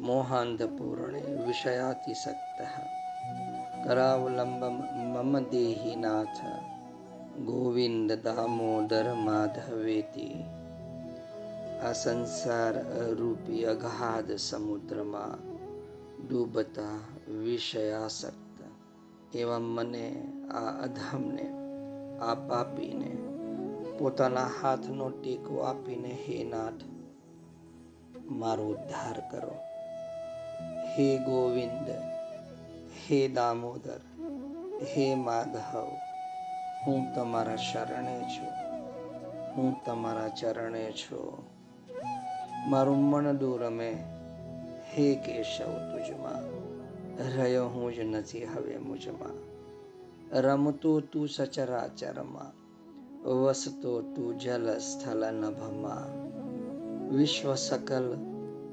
મોહાંધપૂર્ણે વિષયાતિસક્ત કરાવલંબમ મમ દેહિનાથ ગોવિંદ દામોદર માધવેતી આ સંસાર રૂપી અગાધ સમુદ્રમાં ડૂબતા વિષયાસક્ત એવા મને આ અધમને આ પાપીને પોતાના હાથનો ટેકો આપીને હે નાથ, મારો ઉદ્ધાર કરો. હે ગોવિંદ હે દામોદર હે માધવ હું તમારા શરણે છું, હું તમારા ચરણે છું. મારું મન દૂર રમે, હે કેશવ તુજમાં, રહ્યો હું જ નથી હવે મુજમાં. રમતો તું સચરાચરમાં, વસતો તું જલ સ્થલ નભમાં વિશ્વ સકલ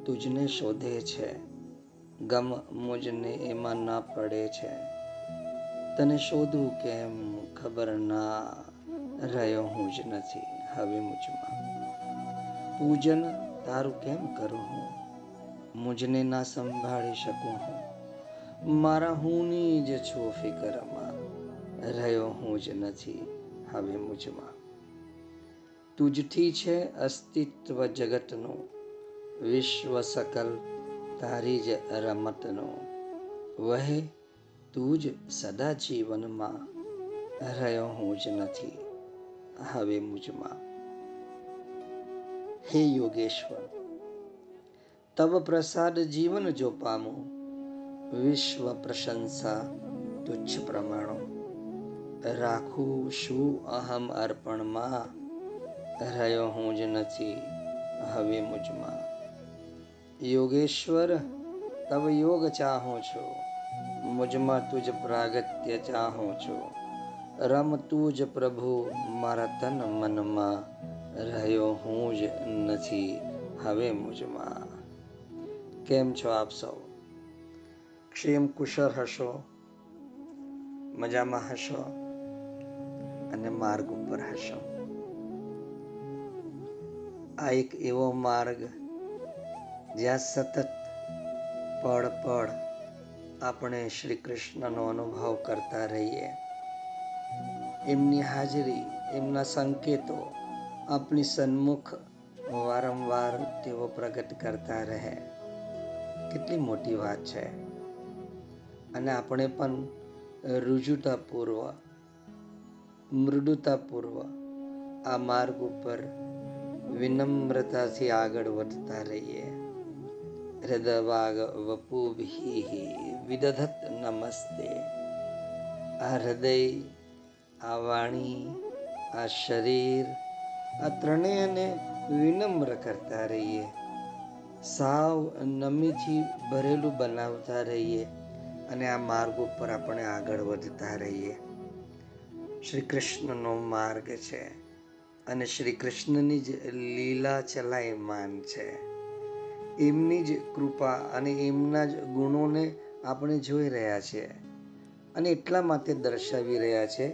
તુજને શોધે છે ગમ મુજને એમાં ના પડે છે. તને શોધું કેમ ખબર ના? રહ્યો હું જ નથી હવે મુજમાં. પૂજન તારું કેમ કરું હું? મુજને ના સંભાળી શકું હું? મારા હુંની જ છું ફિકરમાં. રહ્યો હું જ નથી હવે મુજમાં. તુજથી છે અસ્તિત્વ જગતનું વિશ્વ સકલ તારી જ રમતનો વહે તું જ સદા જીવનમાં રહ્યો હું જ નથી હવે મુજમાં. હે યોગેશ્વર, તવ પ્રસાદ જીવન જો પામો વિશ્વ પ્રશંસા તુચ્છ પ્રમાણો. રાખું શું અહમ અર્પણમાં, રહ્યો હું જ નથી હવે મુજમાં. યોગેશ્વર, તવ યોગ ચાહું છું. મુજમાં તુજ પ્રાગત્ય ચાહું છું. રમ તું જ પ્રભુ, મારા તન મનમાં રહ્યો હું જ નથી હવે મુજમાં. કેમ છો આપ સૌ? ક્ષેમ કુશળ હશો? મજામાં હશો? અને માર્ગ ઉપર હશો? આ એક એવો માર્ગ જ્યાં સતત પળ પળ આપણે શ્રી કૃષ્ણનો અનુભવ કરતા રહીએ. એમની હાજરી, એમના સંકેતો આપણી સન્મુખ વારંવાર તેઓ પ્રગટ કરતા રહે. કેટલી મોટી વાત છે. અને આપણે પણ રુજુતાપૂર્વ, મૃદુતાપૂર્વ આ માર્ગ ઉપર વિનમ્રતાથી આગળ વધતા રહીએ. હૃદવાગ વપુભિ વિદધત નમસ્તે આ હૃદય આ વાણી આ શરીર આ ત્રણેયને વિનમ્ર કરતા રહીએ સાવ નમીથી ભરેલું બનાવતા રહીએ અને આ માર્ગ ઉપર આપણે આગળ વધતા રહીએ. શ્રી કૃષ્ણનો માર્ગ છે અને શ્રી કૃષ્ણની જ લીલા ચલાયમાન છે. એમની જ કૃપા અને એમના જ ગુણોને આપણે જોઈ રહ્યા છે. અને એટલા માટે દર્શાવી રહ્યા છે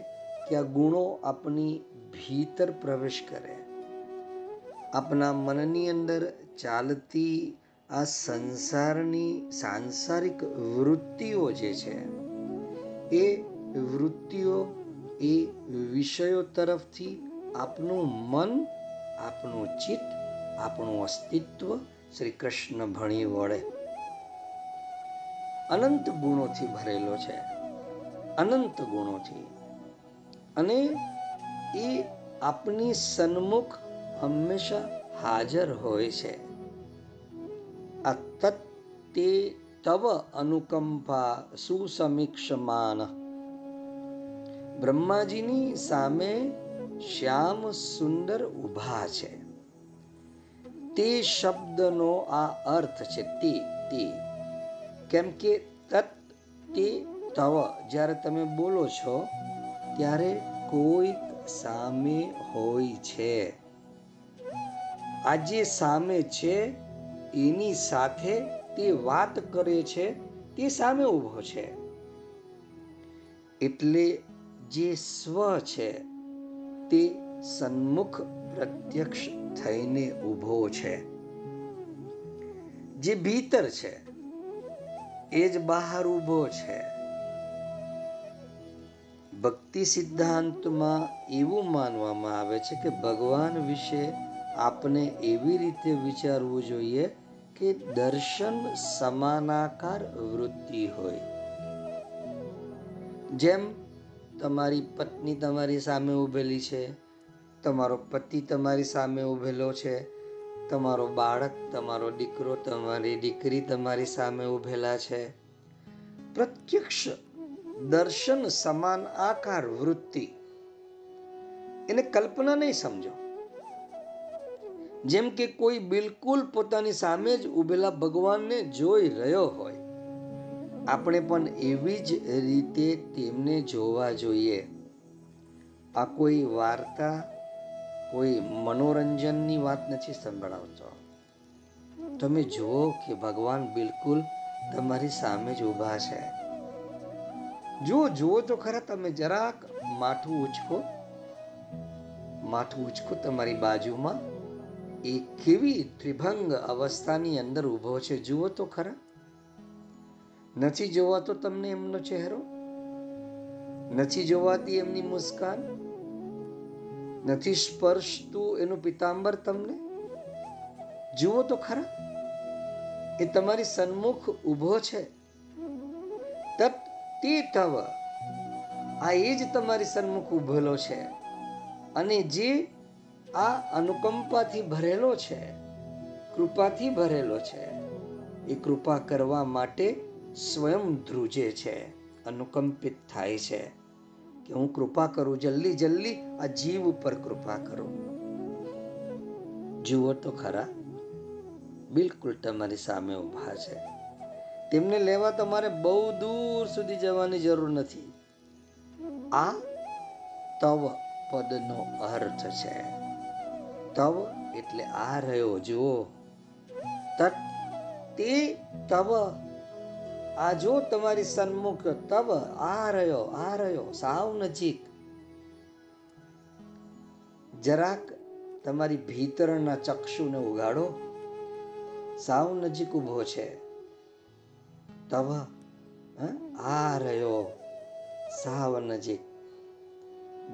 કે આ ગુણો આપણી ભીતર પ્રવેશ કરે. આપના મનની અંદર ચાલતી આ સંસારની સાંસારિક વૃત્તિઓ જે છે, એ વૃત્તિઓ, એ વિષયો તરફથી આપનું મન, આપનું ચિત્ત, આપણું અસ્તિત્વ શ્રી કૃષ્ણ ભણી વળે. અનંત ગુણોથી ભરેલો છે. અનંત ગુણોથી. અને એ આપની સન્મુખ હંમેશા હાજર હોય છે. આ તત તે તવ અનુકંપા સુસમીક્ષમાન. બ્રહ્માજીની સામે શ્યામ સુંદર ઊભા છે. તે શબ્દનો આ અર્થ છે તે તે. કેમ કે તત તે તવ જ્યારે તમે બોલો છો, ત્યારે કોઈક સામે હોય છે. આ જે સામે છે, એની સાથે તે વાત કરે છે, તે સામે ઊભો છે. એટલે જે સ્વ છે, તે સન્મુખ પ્રત્યક્ષ થઈને ઊભો છે. જે ભીતર છે, એ જ બહાર ઊભો છે. ભક્તિ સિદ્ધાંતમાં એવું માનવામાં આવે છે કે ભગવાન વિશે આપણે એવી રીતે વિચારવું જોઈએ કે દર્શન સમાનાકાર વૃત્તિ હોય. જેમ તમારી પત્ની તમારી સામે ઊભેલી છે તમારો પતિ તમારી સામે ઊભેલો છે, તમારો બાળક, તમારો દીકરો, તમારી દીકરી તમારી સામે ઊભેલા છે. પ્રત્યક્ષ દર્શન સમાન આકાર વૃત્તિ. એને કલ્પના નહીં સમજો. જેમ કે કોઈ બિલકુલ પોતાની સામે જ ઊભેલા ભગવાનને જોઈ રહ્યો હોય. આપણે પણ એવી જ રીતે તેમને જોવા જોઈએ. આ કોઈ વાર્તા કોઈ મનોરંજનની વાત નથી સંભળાવતો. તમે જુઓ કે ભગવાન બિલકુલ તમારી સામે જ ઊભા છે. જુઓ જુઓ તો ખરા તમે જરાક માથું ઉચકો. માથું ઉચકો તમારી બાજુમાં. એ કેવી ત્રિભંગ અવસ્થાની અંદર ઊભો છે, જુઓ તો ખરા. નથી જોવાતો તમને એમનો ચહેરો? નથી જોવાતી એમની મુસ્કાન? નથી સ્પર્શતું એનું પિતાંબર તમને? જુઓ તો ખરા, એ તમારી સન્મુખ ઊભો છે. તત તે તવ આ એ જ તમારી સન્મુખ ઊભેલો છે અને જે આ અનુકંપાથી ભરેલો છે, કૃપાથી ભરેલો છે, એ કૃપા કરવા માટે સ્વયં ધ્રુજે છે, અનુકંપિત થાય છે. કે હું કૃપા કરું, જલ્દી જલ્દી આ જીવ ઉપર કૃપા કરો. જુઓ તો ખરા, બિલકુલ તમારી સામે ઊભા છે. તેમને લેવા તમારે બહુ દૂર સુધી જવાની જરૂર નથી. આ તવ પદનો અર્થ છે. તવ એટલે આ રહ્યો, જુઓ. તત તે તવ આ જો તમારી સન્મુખ તવ આ રહ્યો આ રહ્યો, સાવ નજીક. જરાક તમારી ભીતરના ચક્ષુને ઉગાડો. સાવ નજીક ઊભો છે. તવ આ રહ્યો, સાવ નજીક.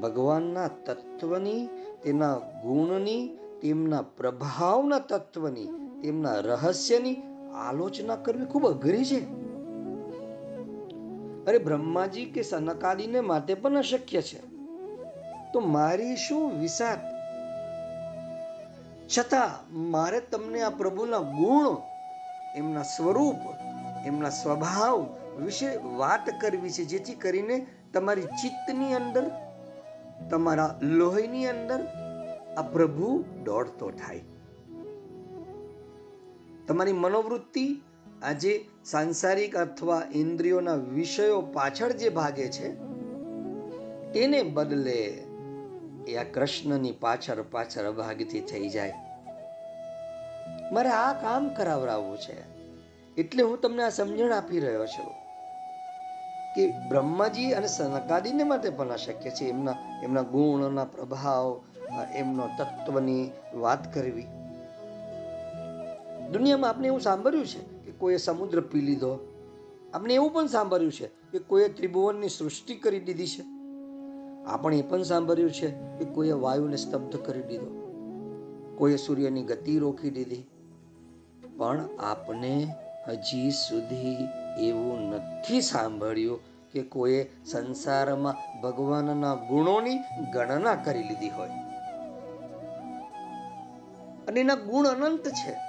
ભગવાનના તત્વની, તેના ગુણની, તેમના પ્રભાવના તત્વની, તેમના રહસ્યની આલોચના કરવી ખૂબ અઘરી છે. અરે બ્રહ્માજી કે સનકાદીને માટે પણ અશક્ય છે. તો મારી શું વિસાત? છતાં મારે તમને આ પ્રભુના ગુણ, એમના સ્વરૂપ, એમના સ્વભાવ વિશે વાત કરવી છે, જેથી કરીને તમારી ચિત્તની અંદર, તમારા લોહીની અંદર આ પ્રભુ દોડતો થાય. તમારી મનોવૃત્તિ આજે સાંસારિક અથવા ઇન્દ્રિયોના વિષયો પાછળ જે ભાગે છે, તેને બદલે એ આ કૃષ્ણની પાછળ પાછળ અભાગથી થઈ જાય. મારે આ કામ કરાવડાવવું છે. એટલે હું તમને આ સમજણ આપી રહ્યો છું કે બ્રહ્માજી અને સનકાદીને માટે પણ અશક્ય છે. એમના એમના ગુણના પ્રભાવ, એમનો તત્વની વાત કરવી. દુનિયામાં આપણે એવું સાંભળ્યું છે કોઈએ સમુદ્ર પી લીધો. આપણે એવું પણ સાંભળ્યું છે કે કોઈએ ત્રિભુવનની સૃષ્ટિ કરી દીધી છે. આપણે એ પણ સાંભળ્યું છે કે કોઈએ વાયુને સ્તબ્ધ કરી દીધો. કોઈએ સૂર્યની ગતિ રોકી દીધી. પણ આપણે હજી સુધી એવું નથી સાંભળ્યું કે કોઈએ સંસારમાં ભગવાનના ગુણોની ગણના કરી લીધી હોય. અને એના ગુણ અનંત છે.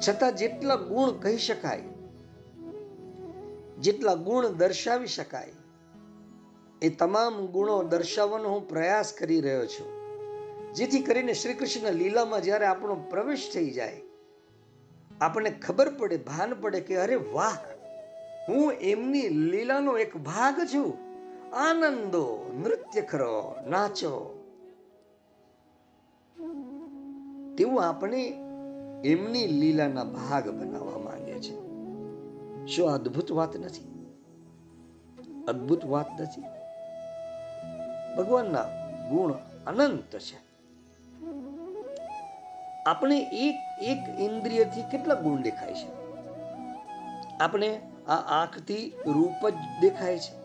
છતાં જેટલા ગુણ કહી શકાય, જેટલા ગુણ દર્શાવી શકાય, એ તમામ ગુણો દર્શાવવાનો હું પ્રયાસ કરી રહ્યો છું. જેથી કરીને શ્રી કૃષ્ણ લીલામાં જ્યારે આપણો પ્રવેશ થઈ જાય, આપણને ખબર પડે, ભાન પડે કે અરે વાહ, હું એમની લીલાનો એક ભાગ છું. આનંદો, નૃત્ય કરો, નાચો. તેવું આપણે એમની લીલાના ભાગ બનાવવા માંગે છે. શું અદ્ભુત વાત નથી? અદ્ભુત વાત નથી? ભગવાનના ગુણ અનંત છે. આપણે એક એક ઇન્દ્રિયથી કેટલા ગુણ દેખાય છે? આપણે આ આંખથી રૂપ જ દેખાય છે.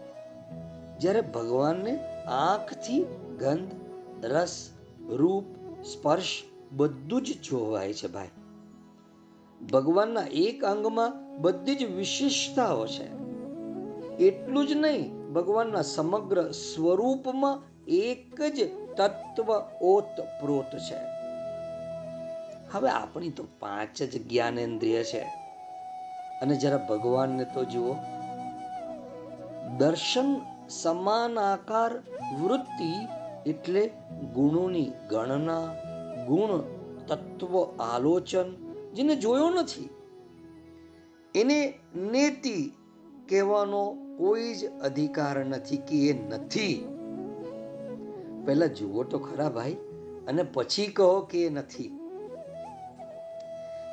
જ્યારે ભગવાનને આંખથી ગંધ, રસ, રૂપ, સ્પર્શ બધું જ જોવાય છે ભાઈ. ભગવાનના એક અંગમાં બધી જ વિશેષતાઓ છે. એટલું જ નહીં, ભગવાનના સમગ્ર સ્વરૂપમાં એક જ તત્વ ઓત પ્રોત છે. હવે આપણી તો પાંચ જ જ્ઞાનેન્દ્રિય છે. અને જરા ભગવાનને તો જુઓ. દર્શન, સમાન આકાર, વૃત્તિ એટલે ગુણોની ગણના, ગુણ, તત્વ, આલોચન જેને જોયો નથી. એને નેતિ કહેવાનો કોઈ જ અધિકાર નથી કે એ નથી. પહેલા જુઓ તો ખરા ભાઈ, અને પછી કહો કે એ નથી.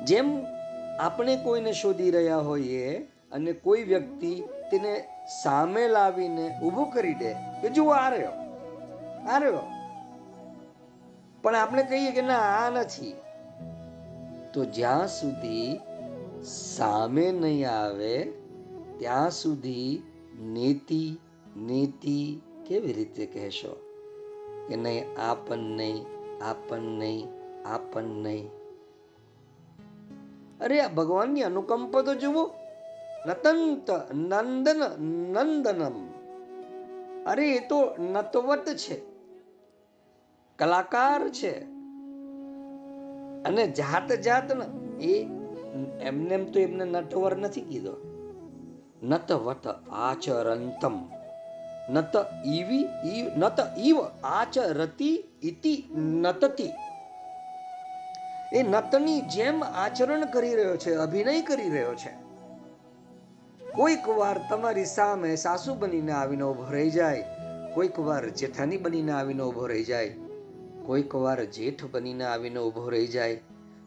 જેમ આપણે કોઈને શોધી રહ્યા હોઈએ, અને કોઈ વ્યક્તિ તેને સામે લાવીને ઊભો કરી દે, કે જુઓ આ રહ્યો આ રહ્યો. પણ આપણે કહીએ કે ના, આ નથી. તો જ્યાં સુધી સામે નહીં આવે, ત્યાં સુધી નીતિ નીતિ કેવી રીતે કહેશો? કે નહીં આ પણ નહીં આ પણ નહીં આ પણ નહીં. અરે, આ ભગવાનની અનુકંપા તો જુઓ. નતંત નંદન નંદનમ. અરે, એ તો નતવત છે. કલાકાર છે. અને જાત જાત એ એમને એમ તો એમને નટવર નથી કીધો. નતવત આચરંતમ નત ઈવી ઈ- નત ઈવ આચરતી ઇતિ નતતી. એ નતની જેમ આચરણ કરી રહ્યો છે, અભિનય કરી રહ્યો છે. કોઈક વાર તમારી સામે સાસુ બનીને આવીને ઊભો રહી જાય, કોઈક વાર જેઠાની બનીને આવીને ઊભો રહી જાય કોઈક વાર જેઠ બનીને આવીને ઊભો રહી જાય,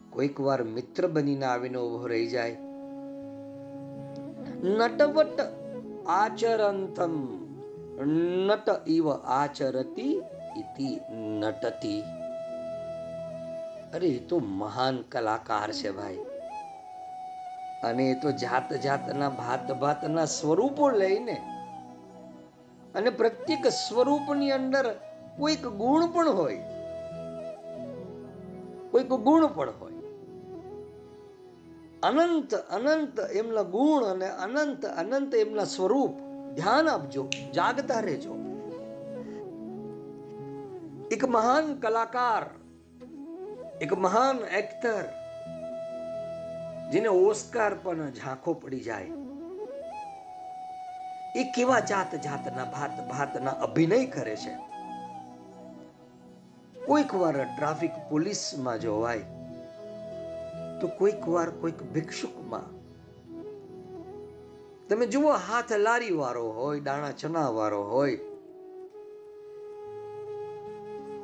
કોઈક વાર મિત્ર બનીને આવીને ઊભો રહી જાય. નટવટ આચરંતમ, નટ ઇવ આચરતી ઇતિ નટતી. અરે, એ તો મહાન કલાકાર છે ભાઈ. અને એ તો જાત જાતના ભાત ભાતના સ્વરૂપો લઈને અને પ્રત્યેક સ્વરૂપની અંદર કોઈક ગુણ પણ હોય. કોઈક ગુણ પણ હોય. અનંત અનંત એમના ગુણ અને અનંત અનંત એમના સ્વરૂપ. ધ્યાન આપજો, જાગતા રહેજો. એક મહાન કલાકાર, એક મહાન એક્ટર જેને ઓસ્કાર પણ ઝાંખો પડી જાય. એ કેવા જાત જાતના ભાત ભાતના અભિનય કરે છે? કોઈક વાર ટ્રાફિક પોલીસમાં જોવાય, તો કોઈક વાર કોઈક ભિક્ષુકમાં. તમે જુઓ, હાથ લારી વાળો હોય, દાણા ચના વાળો હોય,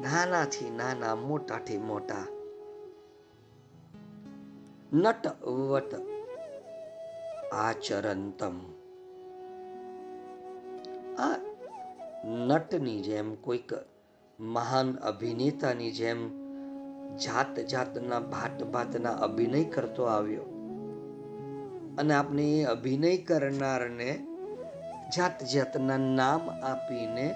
નાનાથી નાના, મોટાથી મોટા નટ વટ આચરંતમ આ નટની જેમ કોઈક મહાન અભિનેતાની જેમ જાત જાતના ભાત ભાતના અભિનય કરતો આવ્યો. અને આપણે એ અભિનય કરનારને જાત જાતના નામ આપીને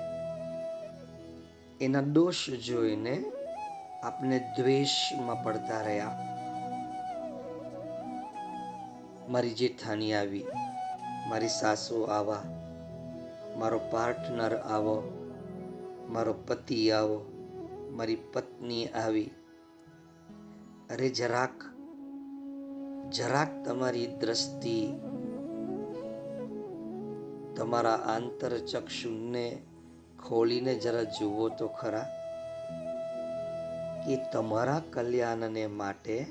એના દોષ જોઈને આપણે દ્વેષમાં પડતા રહ્યા. મારી જેઠાણી આવી, મારી સાસુ આવા, મારો પાર્ટનર આવો મારો પતિ આવો, મારી પત્ની આવી. અરે જરાક જરાક તમારી દ્રષ્ટિ તમારા આંતરચક્ષુને ખોલીને જરા જુઓ તો ખરા કે તમારા કલ્યાણને માટે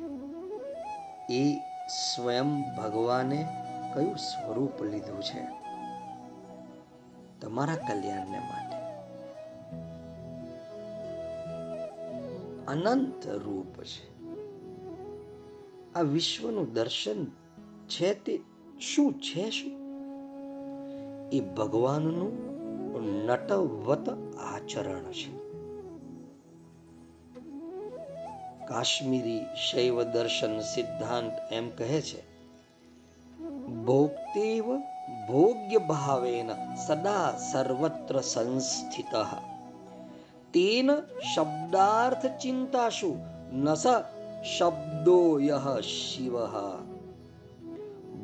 એ સ્વયં ભગવાને કયું સ્વરૂપ લીધું છે? તમારા કલ્યાણને માટે. અનંત રૂપ છે. આ વિશ્વનું દર્શન છે તે શું છે શું? એ ભગવાનનું નટવત આચરણ છે. કાશ્મીરી શૈવ દર્શન સિદ્ધાંત એમ કહે છે ભોગતેવ ભોગ્ય ભાવેન સદા સર્વત્ર સંસ્થિત. તેન શબ્દાર્થ ચિંતાશુ નસ શબ્દો યહ શિવ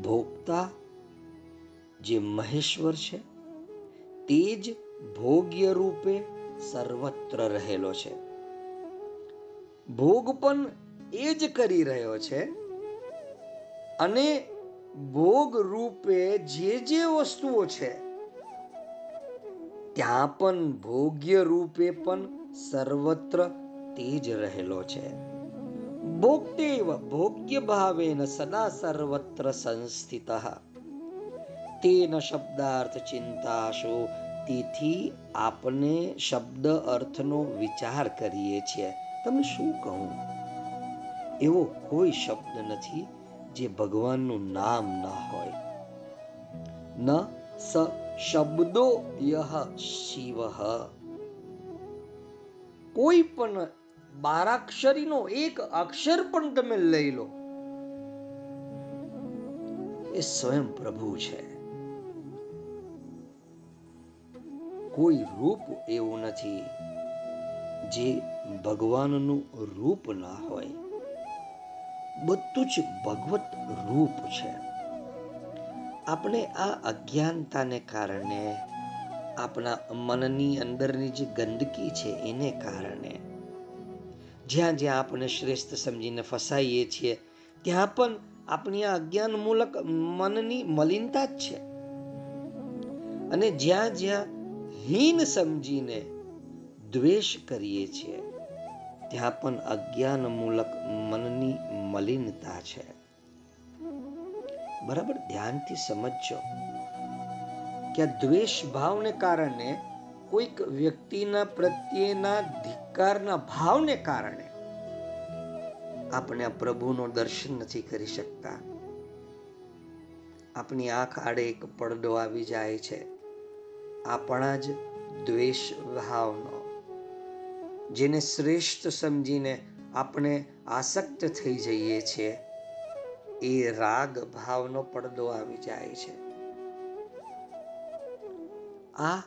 ભોગતા જે મહેશ્વર છે તે જ ભોગ્ય રૂપે સર્વત્ર રહેલો છે ભોગ પણ એ જ કરી રહ્યો છે અને ભોગ રૂપે જે જે વસ્તુઓ છે ત્યાં પણ ભોગ્ય રૂપે પણ સર્વત્ર તે જ રહેલો છે. ભોગતેવ ભોગ્ય ભાવેન સદા સર્વત્ર સંસ્થિત. તેન શબ્દાર્થ ચિંતાશો, તેથી આપણે શબ્દ અર્થનો વિચાર કરીએ છીએ. તમે શું કહું? એવો કોઈ શબ્દ નથી જે ભગવાનનું નામ ના હોય. ન સ શબ્દો યહ શિવ. કોઈ પણ બારાક્ષરીનો એક અક્ષર પણ તમે લઈ લો, એ સ્વયં પ્રભુ છે. કોઈ રૂપ એવું નથી જે ભગવાનનું રૂપ ના હોય. બધું જ ભગવત રૂપ છે. આપણે આ અજ્ઞાનતાને કારણે, આપણા મનની અંદરની જે ગંદકી છે એને કારણે. જ્યાં જ્યાં આપણે શ્રેષ્ઠ સમજીને ફસાઈએ છીએ, ત્યાં પણ આપણી આ અજ્ઞાન મૂલક મનની મલિનતા જ છે. અને જ્યાં જ્યાં હીન સમજીને દ્વેષ કરીએ છીએ, ત્યાં પણ અજ્ઞાન મૂલક મનની મલિનતા છે. બરાબર? ધ્યાનથી સમજજો કે દ્વેષ ભાવને કારણે કોઈક વ્યક્તિના પ્રત્યેના ધિક્કારના ભાવને કારણે આપણે પ્રભુનો દર્શન નથી કરી શકતા. આપણી આંખ આડે એક પડદો આવી જાય છે. આપણા જ દ્વેષ ભાવનો જેને શ્રેષ્ઠ સમજીને આપણે આસક્ત થઈ જઈએ છીએ. એ રાગ ભાવનો પડદો આવી જાય છે. આ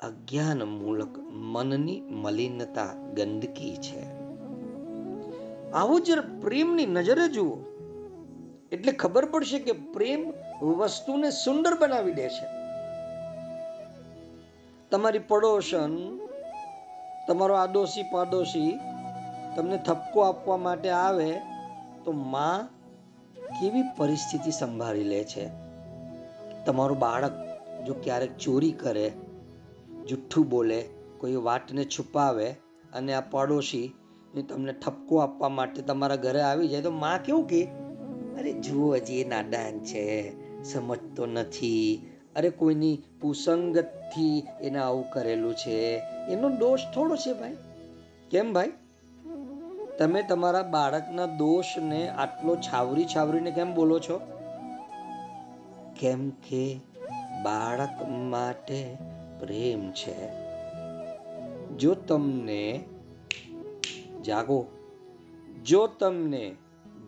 અજ્ઞાન મૂલક મનની મલિનતા ગંદકી છે. આવું જ પ્રેમની નજરે જુઓ, એટલે ખબર પડશે કે પ્રેમ વસ્તુને સુંદર બનાવી દે છે. તમારી પડોશન, તમારો આડોશી પાડોશી તમને થપકો આપવા માટે આવે તો માં કેવી પરિસ્થિતિ સંભાળી લે છે? તમારું બાળક જો ક્યારેક ચોરી કરે, જુઠ્ઠું બોલે, કોઈ વાતને છુપાવે અને આ પડોશી તમને ઠપકો આપવા માટે તમારા ઘરે આવી જાય તો માં કેવું કે, અરે જુઓ હજી એ નાદાન છે, સમજતો નથી. અરે કોઈની કુસંગતથી એને આવું કરેલું છે. એનો દોષ થોડો છે ભાઈ. કેમ ભાઈ? તમે તમારા બાળકના દોષને આટલો છાવરી છાવરીને કેમ બોલો છો? કેમ કે બાળક માટે પ્રેમ છે. જો તમને જાગો, જો તમને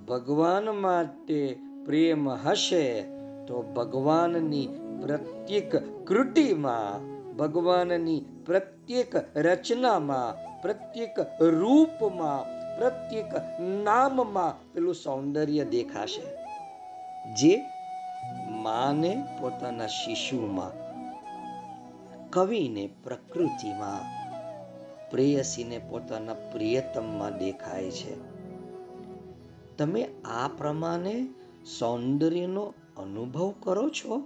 ભગવાન માટે પ્રેમ હશે, તો ભગવાનની પ્રત્યેક કૃતિમાં, ભગવાનની પ્રત્યેક રચનામાં, પ્રત્યેક રૂપમાં પ્રત્યેક નામમાં પેલું સૌંદર્ય દેખાશે. જે માને પોતાના શિશુમાં, કવિને પ્રકૃતિમાં, પ્રેયસીને પોતાના પ્રિયતમમાં દેખાય છે. તમે આ પ્રમાણે સૌંદર્યનો અનુભવ કરો છો,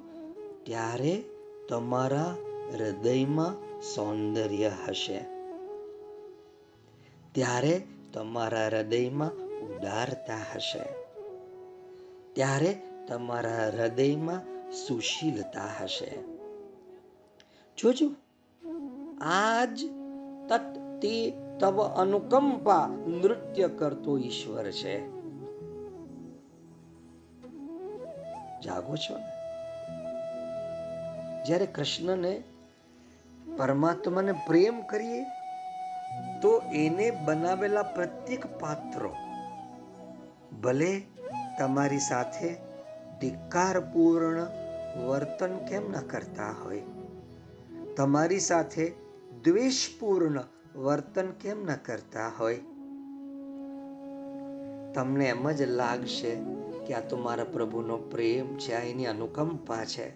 ત્યારે તમારા હૃદયમાં સૌંદર્ય હશે. ત્યારે તમારા હૃદયમાં ઉદારતા હશે. ત્યારે તમારા હૃદયમાં સુશીલતા હશે. જોજો, આજ તત તે તવ અનુકંપા નૃત્ય કરતો ઈશ્વર છે. જાગો છો જ્યારે કૃષ્ણને પરમાત્માને પ્રેમ કરીએ તો એને બનાવેલા પ્રત્યેક પાત્રો, ભલે તમારી સાથે ધિક્કારપૂર્ણ વર્તન કેમ ન કરતા હોય, તમારી સાથે દ્વેષપૂર્ણ વર્તન કેમ ન કરતા હોય. તમને એમ જ લાગશે કે આ તો મારા પ્રભુનો પ્રેમ છે એની અનુકંપા છે.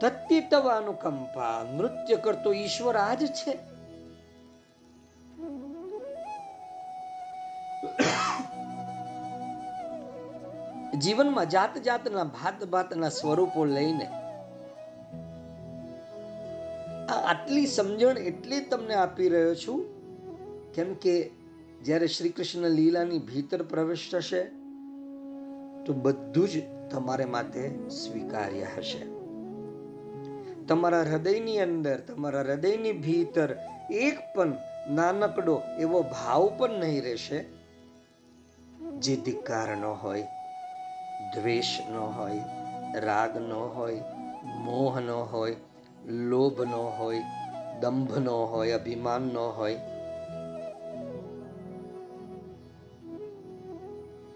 તત્તિતવ અનુકંપા નૃત્ય કરતો ઈશ્વર આ જ છે. જીવનમાં જાત જાતના ભાત ભાતના સ્વરૂપો લઈને આ આટલી સમજણ એટલે તમને આપી રહ્યો છું, કેમ કે જ્યારે શ્રી કૃષ્ણ લીલાની ભીતર પ્રવેશ થશે, તો બધું જ તમારે માટે સ્વીકાર્ય હશે. તમારા હૃદયની અંદર, તમારા હૃદયની ભીતર એક પણ નાનકડો એવો ભાવ પણ નહીં રહેશે, જે ધિક્કાર હોય. દ્વેષ ન હોય, રાગ ન હોય, મોહ ન હોય, લોભ ન હોય, દંભ ન હોય, અભિમાન ન હોય.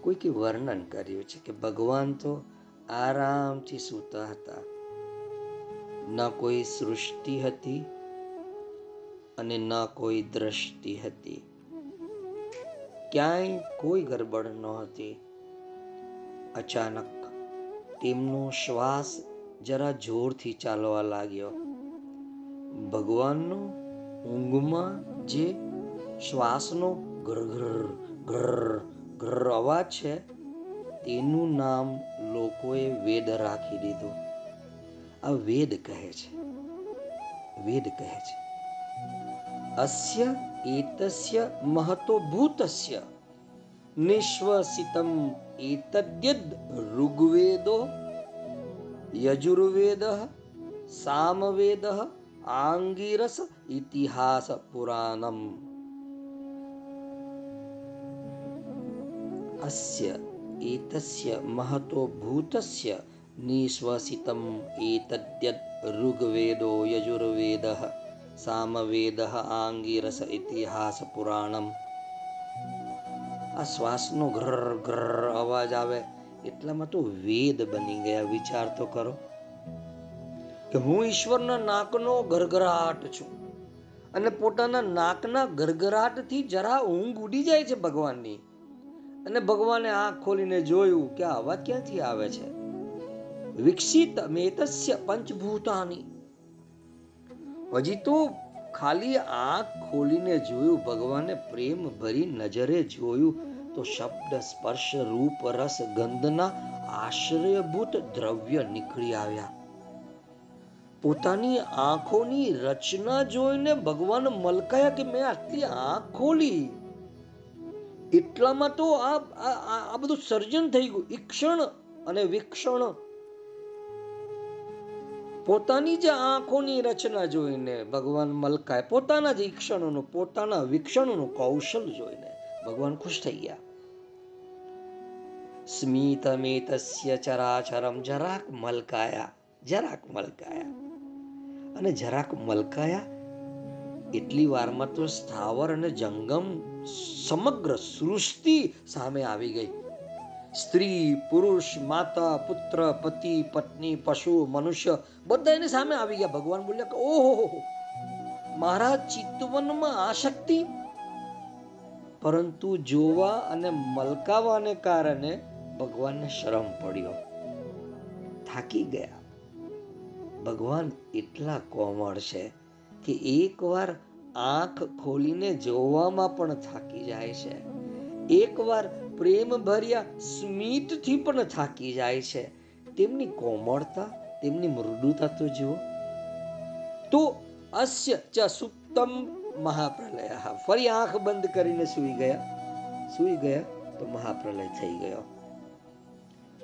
કોઈકે વર્ણન કર્યું છે કે ભગવાન તો આરામથી સૂતા હતા. ન કોઈ સૃષ્ટિ હતી અને ન કોઈ દ્રષ્ટિ હતી. ક્યાંય કોઈ ગરબડ નહોતી. અચાનક તેમનો શ્વાસ જરા જોરથી ચાલવા લાગ્યો. ભગવાનનો ઊંઘમાં જે શ્વાસનો ઘર ઘર ઘર અવાજ છે, તેનું નામ લોકોએ વેદ રાખી દીધું. આ વેદ કહે છે. વેદ કહે છે. અસ્ય એતસ્ય મહતો ભૂતસ્ય નિશ્વસિતમ એતદ્યદ ઋગ્વેદો યજુર્વેદ સામવેદ આંગીરસ ઇતિહાસ પુરાણમ અસ્ય એતસ્ય મહતો ભૂતસ્ય નિશ્વસિતમ એતદ્યદ ઋગ્વેદો યજુર્વેદ સામવેદ આંગીરસ ઇતિહાસ પુરાણમ આ શ્વાસનો ઘર ઘર અવાજ આવે. એટલામાં તો વેદ બની ગયા, વિચાર તો કરો. કે હું ઈશ્વરના નાકનો ગરગરાટ છું અને પોતાના નાકના ગરગરાટથી જરા ઊંઘ ઉડી જાય છે ભગવાનની. અને ભગવાને આંખ ખોલીને જોયું કે આ અવાજ ક્યાંથી આવે છે? વિકસિત મેતસ્ય પંચભૂતાની. હજી તો ખાલી આંખ ખોલીને જોયું, ભગવાને પ્રેમ ભરી નજરે જોયું. તો શબ્દ સ્પર્શ રૂપ રસ ગંધના આશ્રયભૂત દ્રવ્ય નીકળી આવ્યા. પોતાની આંખોની રચના જોઈને ભગવાન મલકાયા કે મેં આટલી આંખ ખોલી. એટલામાં તો આ આ બધું સર્જન થઈ ગયું. ઈક્ષણ અને વિક્ષણ. પોતાની જે આંખોની રચના જોઈને ભગવાન મલકાય. પોતાના જ ઈક્ષણોનું પોતાના વિક્ષણોનું કૌશલ જોઈને ભગવાન ખુશ થઈ ગયા. સ્મિતમેતસ્ય ચરાચરમ જરાક મલકાયા જરાક મલકાયા અને જરાક મલકાયા એટલી વારમાં તો સ્થાવર અને જંગમ સમગ્ર સૃષ્ટિ સામે આવી ગઈ સ્ત્રી પુરુષ માતા પુત્ર પતિ પત્ની પશુ મનુષ્ય બધા એની સામે આવી ગયા ભગવાન બોલ્યા કે ઓહો મારા ચિત્તવનમાં આ શક્તિ પરંતુ જોવા અને મલકાવાને કારણે ભગવાનને શરમ પડ્યો. થાકી ગયા. ભગવાન એટલા કોમળ છે કે એકવાર આંખ ખોલીને જોવામાં પણ થાકી જાય છે. એકવાર પ્રેમ ભર્યા સ્મિતથી પણ થાકી જાય છે. તેમની કોમળતા, તેમની મૃદુતા તો જુઓ. તો અસ્ય ચ સુપ્તમ મહાપ્રલય. ફરી આંખ બંધ કરીને સૂઈ ગયા. સૂઈ ગયા તો મહાપ્રલય થઈ ગયો.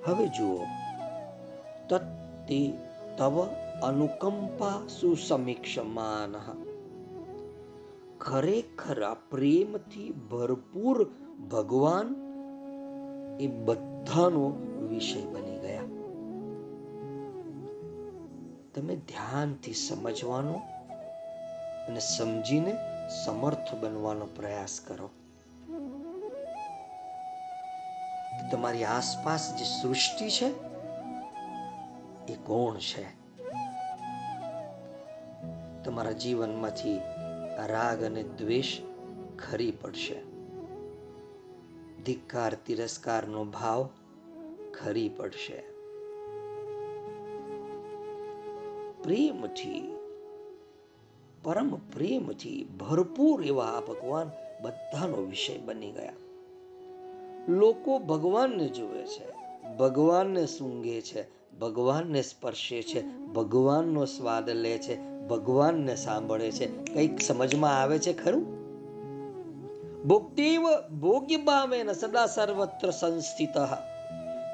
હવે જુઓ. તત્તે તવ અનુકંપા સુસમીક્ષમાન. ખરેખર પ્રેમથી ભરપૂર ભગવાન એ બધાનો વિષય બની ગયા. તમે ધ્યાનથી સમજવાનો અને સમજીને સમર્થ બનવાનો પ્રયાસ કરો. તમારી આસપાસ જે સૃષ્ટિ છે, એ કોણ છે. તમારા જીવનમાંથી રાગ અને દ્વેષ ખરી પડશે. ધિક્કાર, તિરસ્કારનો ભાવ ખરી પડશે. પ્રેમથી, પરમ પ્રેમથી ભરપૂર એવા આ ભગવાન બધાનો વિષય બની ગયા. લોકો ભગવાનને જુએ છે. ભગવાનને સૂંઘે છે. ભગવાનને સ્પર્શે છે. ભગવાનનો સ્વાદ લે છે. ભગવાનને સાંભળે છે. કંઈક સમજમાં આવે છે ખરું? ભોક્તિવ ભોગ્ય ભાવેન સદા સર્વત્ર સંસ્થિત.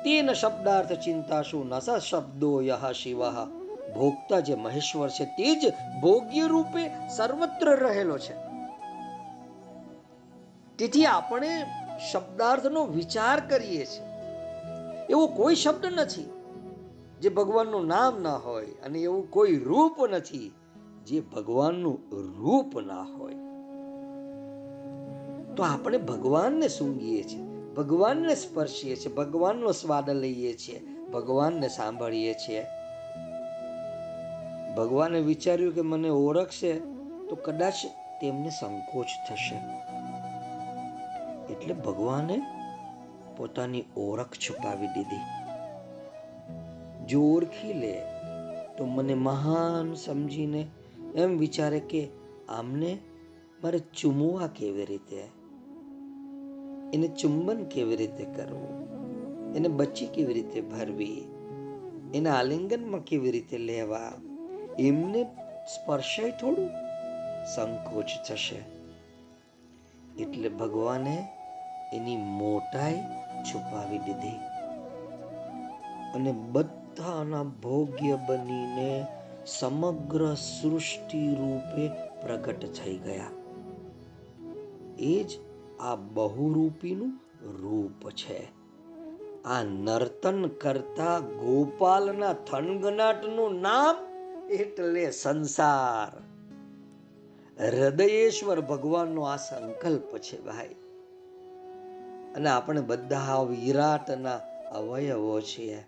તેન શબ્દાર્થ ચિંતાશુ ન શબ્દો યહ શિવ. ભોગતા જે મહેશ્વર છે તે જ ભોગ્ય રૂપે સર્વત્ર રહેલો છે. તેથી આપણે શબ્દાર્થનો વિચાર કરીએ છીએ. એવો કોઈ શબ્દ નથી જે ભગવાનનું નામ ના હોય અને એવું કોઈ રૂપ નથી જે ભગવાનનું રૂપ ના હોય. તો આપણે ભગવાનને સૂંઘીએ છીએ, ભગવાનને સ્પર્શીએ છીએ, ભગવાનનો સ્વાદ લઈએ છીએ, ભગવાનને સાંભળીએ છીએ. ભગવાને વિચાર્યું કે મને ઓળખશે, તો કદાચ તેમને સંકોચ થશે. એટલે ભગવાને પોતાની ઓળખ છુપાવી દીધી. જો ઓળખી લે તો મને મહાન સમજીને એમ વિચારે કે આમને મારે ચૂમવા કેવી રીતે? એને ચુંબન કેવી રીતે કરવું? એને બચી કેવી રીતે ભરવી? એના આલિંગનમાં કેવી રીતે લેવા? એમને સ્પર્શાય થોડું સંકોચ થશે. એટલે ભગવાને એની મોટાઈ છુપાવી દીધી. અને બધાના ભોગ્ય બનીને સમગ્ર સૃષ્ટિ રૂપે પ્રગટ થઈ ગયા. એ જ આ બહુરૂપીનું રૂપ છે. આ નર્તન કરતા ગોપાલના થનગનાટનું નામ એટલે સંસાર. હૃદયેશ્વર ભગવાનનો આ સંકલ્પ છે ભાઈ. અને આપણે બધા વિરાટના અવયવો છીએ.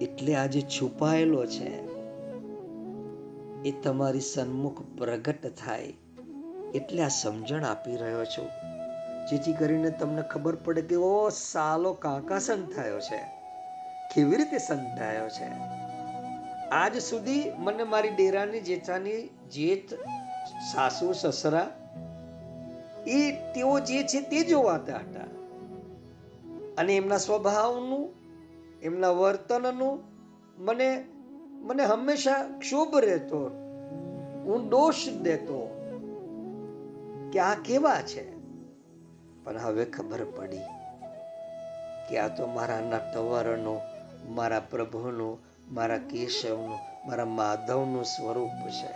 એટલે આજે છુપાયેલો છે, એ તમારી સન્મુખ પ્રગટ થાય. એટલે આ સમજણ આપી રહ્યો છું. જેથી કરીને તમને ખબર પડે કે, ઓ સાલો કાકા સંતાયો છે. કેવી રીતે સંતાયો છે? આજ સુધી મને મારી ડેરાની જેઠાની જેઠ સાસુ, સસરા એ તેઓ જે છે તે જોવાતા હતા. અને એમના સ્વભાવનું, એમના વર્તનનું મને મને હંમેશા ક્ષોભ રહેતો. હું દોષ દેતો. કે આ કેવા છે? પણ હવે ખબર પડી કે આ તો મારા નટવરનો મારા પ્રભુનો, મારા કેશવનો, મારા માધવનું સ્વરૂપ છે.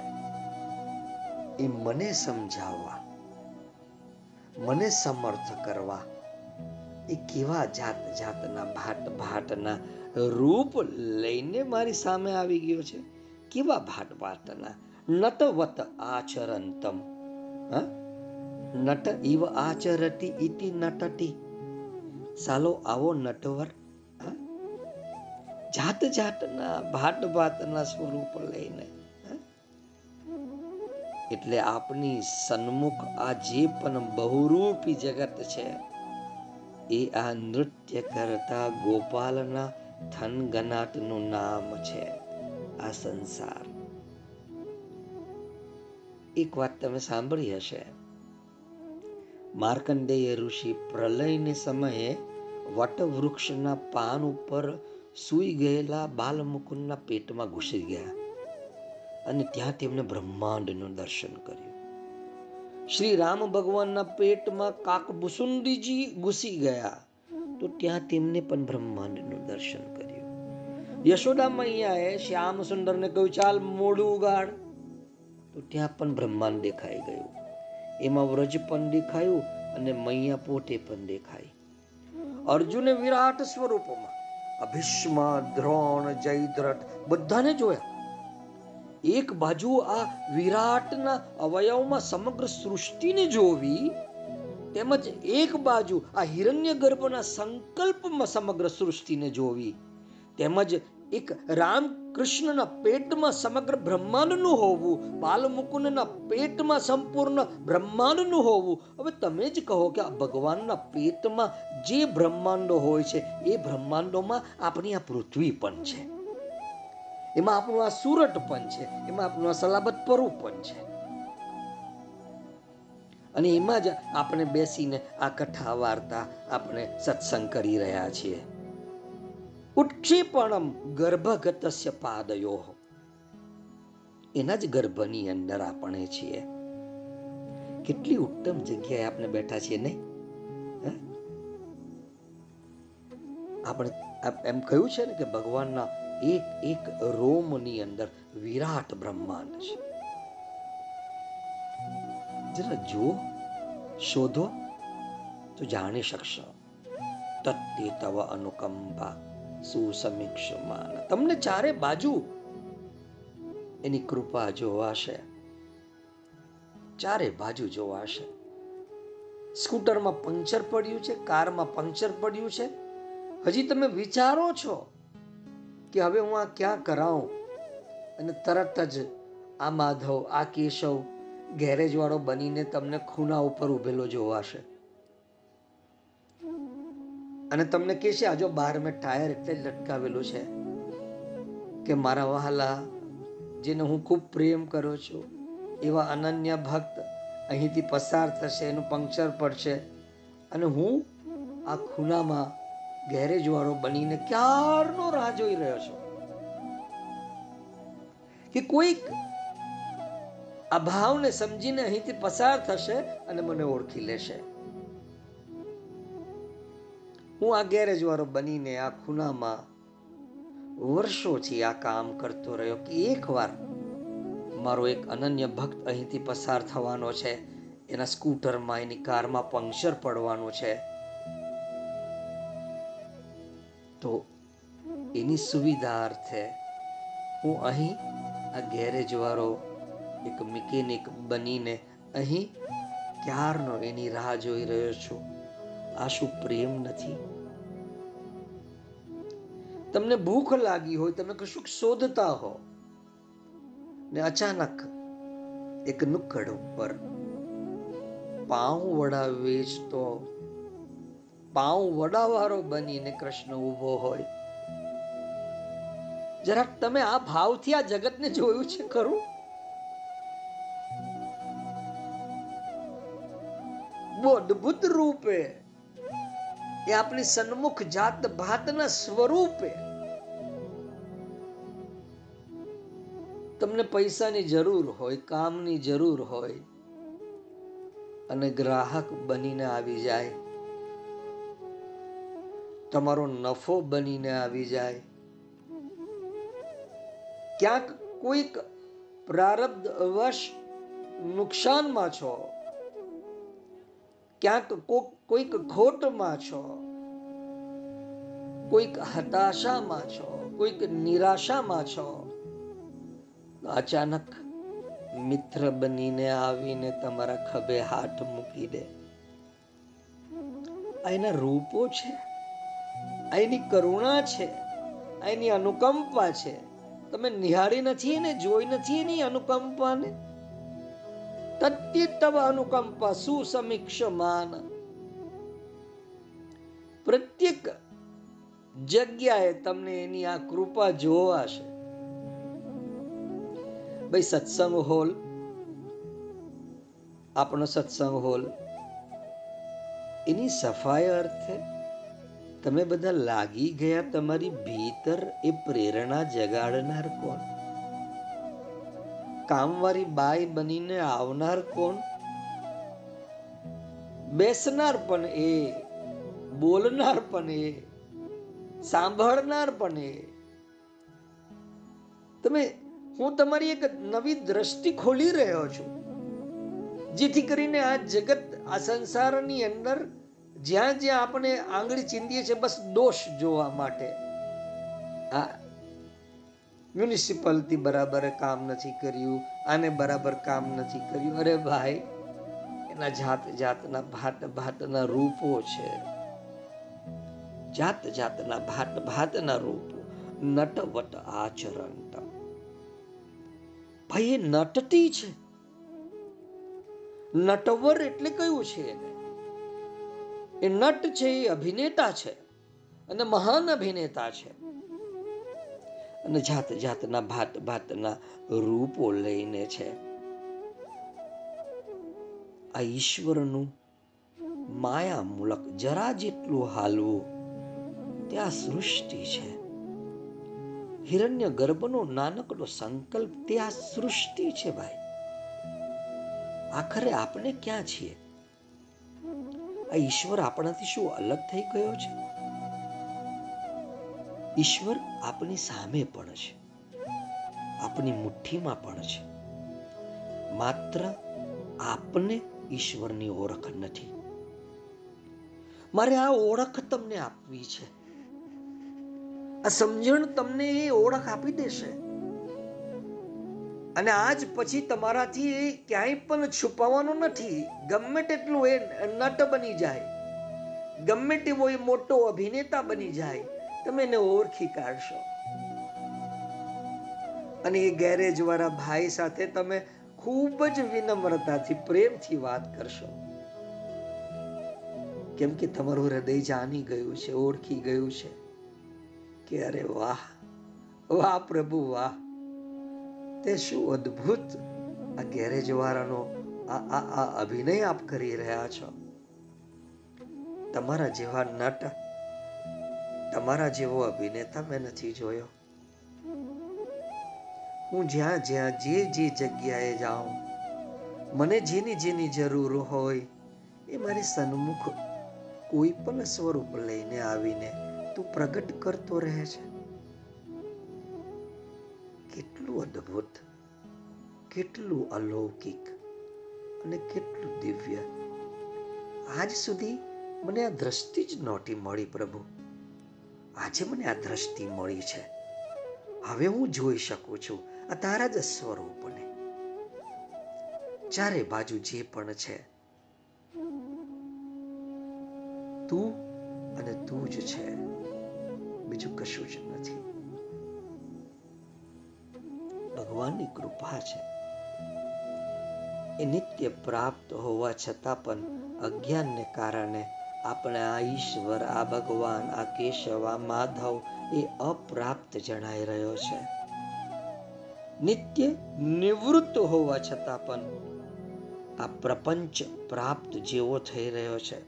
એ મને સમજાવવા મને સમર્થ કરવા. એ કેવા જાત જાતના ભાટ ભાટના રૂપ લઈને મારી સામે આવી ગયો છે? કેવા ભાટ ભાટના? નટવત આચરંતમ નટ ઇવ આચરતી ઇતિ નટટી સાલો આવો નટવર. જાત જાતના ભાટ ભાતના સ્વરૂપ લઈને એટલે આપની સન્મુખ આ જે પણ બહુરૂપી જગત છે, એ આ નૃત્ય કરતા ગોપાલના થનગનાટનું નામ છે આ સંસાર. એક વાત તમે સાંભળી હશે. માર્કંડેય ઋષિ પ્રલયને સમયે વટવૃક્ષના પાન ઉપર સૂઈ ગયેલા બાલમુકુંદના પેટમાં ઘૂસી ગયા. અને ત્યાં તેમણે બ્રહ્માંડનું દર્શન કર્યું. શ્રી રામ ભગવાનના પેટમાં કાકભૂસુંડીજી ઘૂસી ગયા. તો ત્યાં તેમને પણ બ્રહ્માંડનું દર્શન કર્યું. યશોદા મૈયાએ શ્યામ સુંદરને કહ્યું, ચાલ મોડું ઉગાડ. તો ત્યાં પણ બ્રહ્માંડ દેખાઈ ગયું. એમાં વ્રજ પણ દેખાયું અને મૈયા પોતે પણ દેખાઈ. અર્જુને વિરાટ સ્વરૂપમાં અભિષ્મ, દ્રોણ, જયદ્રથ બધાને જોયા. એક બાજુ આ વિરાટના અવયવમાં સમગ્ર સૃષ્ટિને જોવી, તેમજ એક બાજુ આ હિરણ્ય ગર્ભના સંકલ્પમાં સમગ્ર સૃષ્ટિને જોવી, તેમજ એક રામકૃષ્ણના પેટમાં સમગ્ર બ્રહ્માંડનું હોવું, બાલમુકુંદના પેટમાં સંપૂર્ણ બ્રહ્માંડનું હોવું. હવે તમે જ કહો કે આ ભગવાનના પેટમાં જે બ્રહ્માંડો હોય છે, એ બ્રહ્માંડોમાં આપણી આ પૃથ્વી પણ છે. એમાં આપણું આ સુરત પણ છે. એમાં આપણું આ સલાબત પરુ પણ છે. અને એમાં જ આપણે બેસીને આ કથા વાર્તા આપણે સત્સંગ કરી રહ્યા છીએ. ઉત્ક્ષેપણમ ગર્ભગતસ્ય પાદયો. એના જ ગર્ભની અંદર આપણે છીએ. કેટલી ઉત્તમ જગ્યાએ આપણે બેઠા છીએ નહીં? આપણે એમ કહ્યું છે ને કે ભગવાનના એક એક રોમની અંદર વિરાટ બ્રહ્માંડ છે. જરા જુઓ, શોધો, તો જાણી શકશો. તત્તે તવ અનુકંપા સુસમીક્ષમાન. તમને ચારે બાજુ એની કૃપા જોવાશે ચારે બાજુ જોવાશે સ્કૂટરમાં પંક્ચર પડ્યું છે, કારમાં પંક્ચર પડ્યું છે. હજી તમે વિચારો છો કે હવે હું આ ક્યાં કરાવું અને તરત જ આ માધવ, આ કેશવ ગેરેજવાળો બનીને તમને ખૂના ઉપર ઉભેલો જોવાશે અને તમને કહેશે આજો બહાર મેં ટાયર એટલે લટકાવેલું છે કે મારા વહાલા, જેને હું ખૂબ પ્રેમ કરું છું, એવા અનન્ય ભક્ત અહીંથી પસાર થશે, એનું પંક્ચર પડશે અને હું આ ખૂનામાં ગેરેજ વાળો બનીને ક્યારનો રાહ જોઈ રહ્યો છો? કે કોઈક આ ભાવને સમજીને અહીંથી પસાર થશે અને મને ઓળખી લેશે. હું આ ગેરેજ વાળો બનીને આ ખૂનામાં વર્ષોથી આ કામ કરતો રહ્યો કે એકવાર મારો એક અનન્ય ભક્ત અહીંથી પસાર થવાનો છે. એના સ્કૂટરમાં, એની કારમાં પંક્ચર પડવાનું છે. તો એની સુવિધા અર્થે હું અહીં આ ગેરેજ વાળો એક મિકેનિક બનીને અહીં ક્યારનો એની રાહ જોઈ રહ્યો છું? આ શું પ્રેમ નથી? તમને ભૂખ લાગી હોય તમે કશુંક શોધતા હો. ને અચાનક એક નુક્કડ ઉપર પાઉં વડા વેચતો પાઉં વડાવાળો બનીને કૃષ્ણ ઊભો હોય. જરાક તમે આ ભાવથી આ જગતને જોયું છે ખરું? અદ્ભુત રૂપે. એ આપણી સન્મુખ જાત ભાતના સ્વરૂપે. તમને પૈસાની જરૂર હોય, કામની જરૂર હોય, અને ગ્રાહક બનીને આવી જાય. તમારો નફો બનીને આવી જાય. ક્યાંક કોઈક પ્રારબ્ધ વશ નુકસાનમાં છો. ક્યાંક કોઈક ખોટમાં છો. કોઈક હતાશામાં છો. કોઈક નિરાશામાં છો. અચાનક મિત્ર બનીને આવીને તમારા ખભે હાથ મૂકી દે. આ એના રૂપો છે? આ એની કરુણા છે આ એની અનુકંપા છે. તમે નિહાળી નથી ને જોઈ નથી એની અનુકંપાને? તત્યતવ અનુકંપા સુસમીક્ષમાન. પ્રત્યેક જગ્યાએ તમને એની આ કૃપા જોવાશે ભાઈ સત્સંગ હોલ, આપણો સત્સંગ હોલ, એની સફાઈ અર્થે તમે બધા લાગી ગયા તમારી ભીતર એ પ્રેરણા જગાડનાર કોણ? કામવાળી બાઈ બનીને આવનાર કોણ? બેસનાર પણ એ, બોલનાર પણ એ, સાંભળનાર પણ એ. તમે, હું તમારી એક નવી દ્રષ્ટિ ખોલી રહ્યો છું, જેથી કરીને આ જગત, આ સંસારની અંદર જ્યાં જ્યાં આપણે આંગળી ચીંધીએ છીએ, બસ દોષ જોવા માટે. હા. મ્યુનિસિપાલિટી બરાબર કામ નથી કર્યું, આને બરાબર કામ નથી કર્યું. અરે ભાઈ, એના જાત જાતના ભાત ભાતના રૂપો છે. જાત જાતના ભાત ભાતના રૂપો. નટવટ આચરણ ભાઈ, એ નટતી છે. નટવર એટલે કયું છે એને? એ નટ છે એ અભિનેતા છે અને મહાન અભિનેતા છે. અને જાત જાતના ભાત ભાતના રૂપો લઈને છે. આ ઈશ્વરનું માયા મૂલક જરા જેટલું હાલવું ત્યાં સૃષ્ટિ છે. હિરણ્ય ગર્ભનો નાનકડો સંકલ્પ તે આ સૃષ્ટિ છે ભાઈ. આખરે આપણે ક્યાં છીએ? આ ઈશ્વર આપણાથી શું અલગ થઈ ગયો છે? ઈશ્વર આપની સામે પણ છે. આપણી મુઠ્ઠીમાં પણ છે. માત્ર આપને ઈશ્વરની ઓળખ નથી. મારે આ ઓળખ તમને આપવી છે. આ સમજણ તમને એ ઓળખ આપી દેશે અને આજ પછી તમારાથી એ ક્યાંય પણ છુપાવવાનું નથી. ગમે તેટલું એ નટ બની જાય. ગમે તેવો એ મોટો અભિનેતા બની જાય. તમે એને ઓળખી કાઢશો. અને એ ગેરેજ વાળા ભાઈ સાથે તમે ખૂબ જ વિનમ્રતાથી, પ્રેમથી વાત કરશો. કેમ કે તમારું હૃદય જાણી ગયું છે, ઓળખી ગયું છે કે અરે વાહ વાહ પ્રભુ, વાહ. તે શું અદ્ભુત આ ગેરેજ વાળાનો આ આ આ અભિનય આપ કરી રહ્યા છો? તમારા જેવા નટ, તમારા જેવો અભિનેતા મેં નથી જોયો. હું જ્યાં જ્યાં, જે જે જગ્યાએ જાઉં, મને જેની જેની જરૂર હોય, એ મારી સન્મુખ કોઈ પણ સ્વરૂપ લઈને આવીને તું પ્રગટ કરતો રહે છે. કેટલું અદ્ભુત, કેટલું અલૌકિક અને કેટલું દિવ્ય. આજ સુધી મને આ દ્રષ્ટિ જ નહોતી મળી પ્રભુ. આજે મને આ દ્રષ્ટિ મળી છે. હવે હું જોઈ શકું છું આ તારા જ સ્વરૂપને. ચારે બાજુ જે પણ છે, તું અને તું જ છે. બીજું કશું જ નથી. ભગવાનની કૃપા છે. એ નિત્ય પ્રાપ્ત હોવા છતાં પણ અજ્ઞાનને કારણે આપણે આ ઈશ્વર, આ ભગવાન, આ કેશવ, આ માધવ એ અપ્રાપ્ત જણાઈ રહ્યો છે. નિત્ય નિવૃત્ત હોવા છતાં પણ આ પ્રપંચ પ્રાપ્ત જેવો થઈ રહ્યો છે.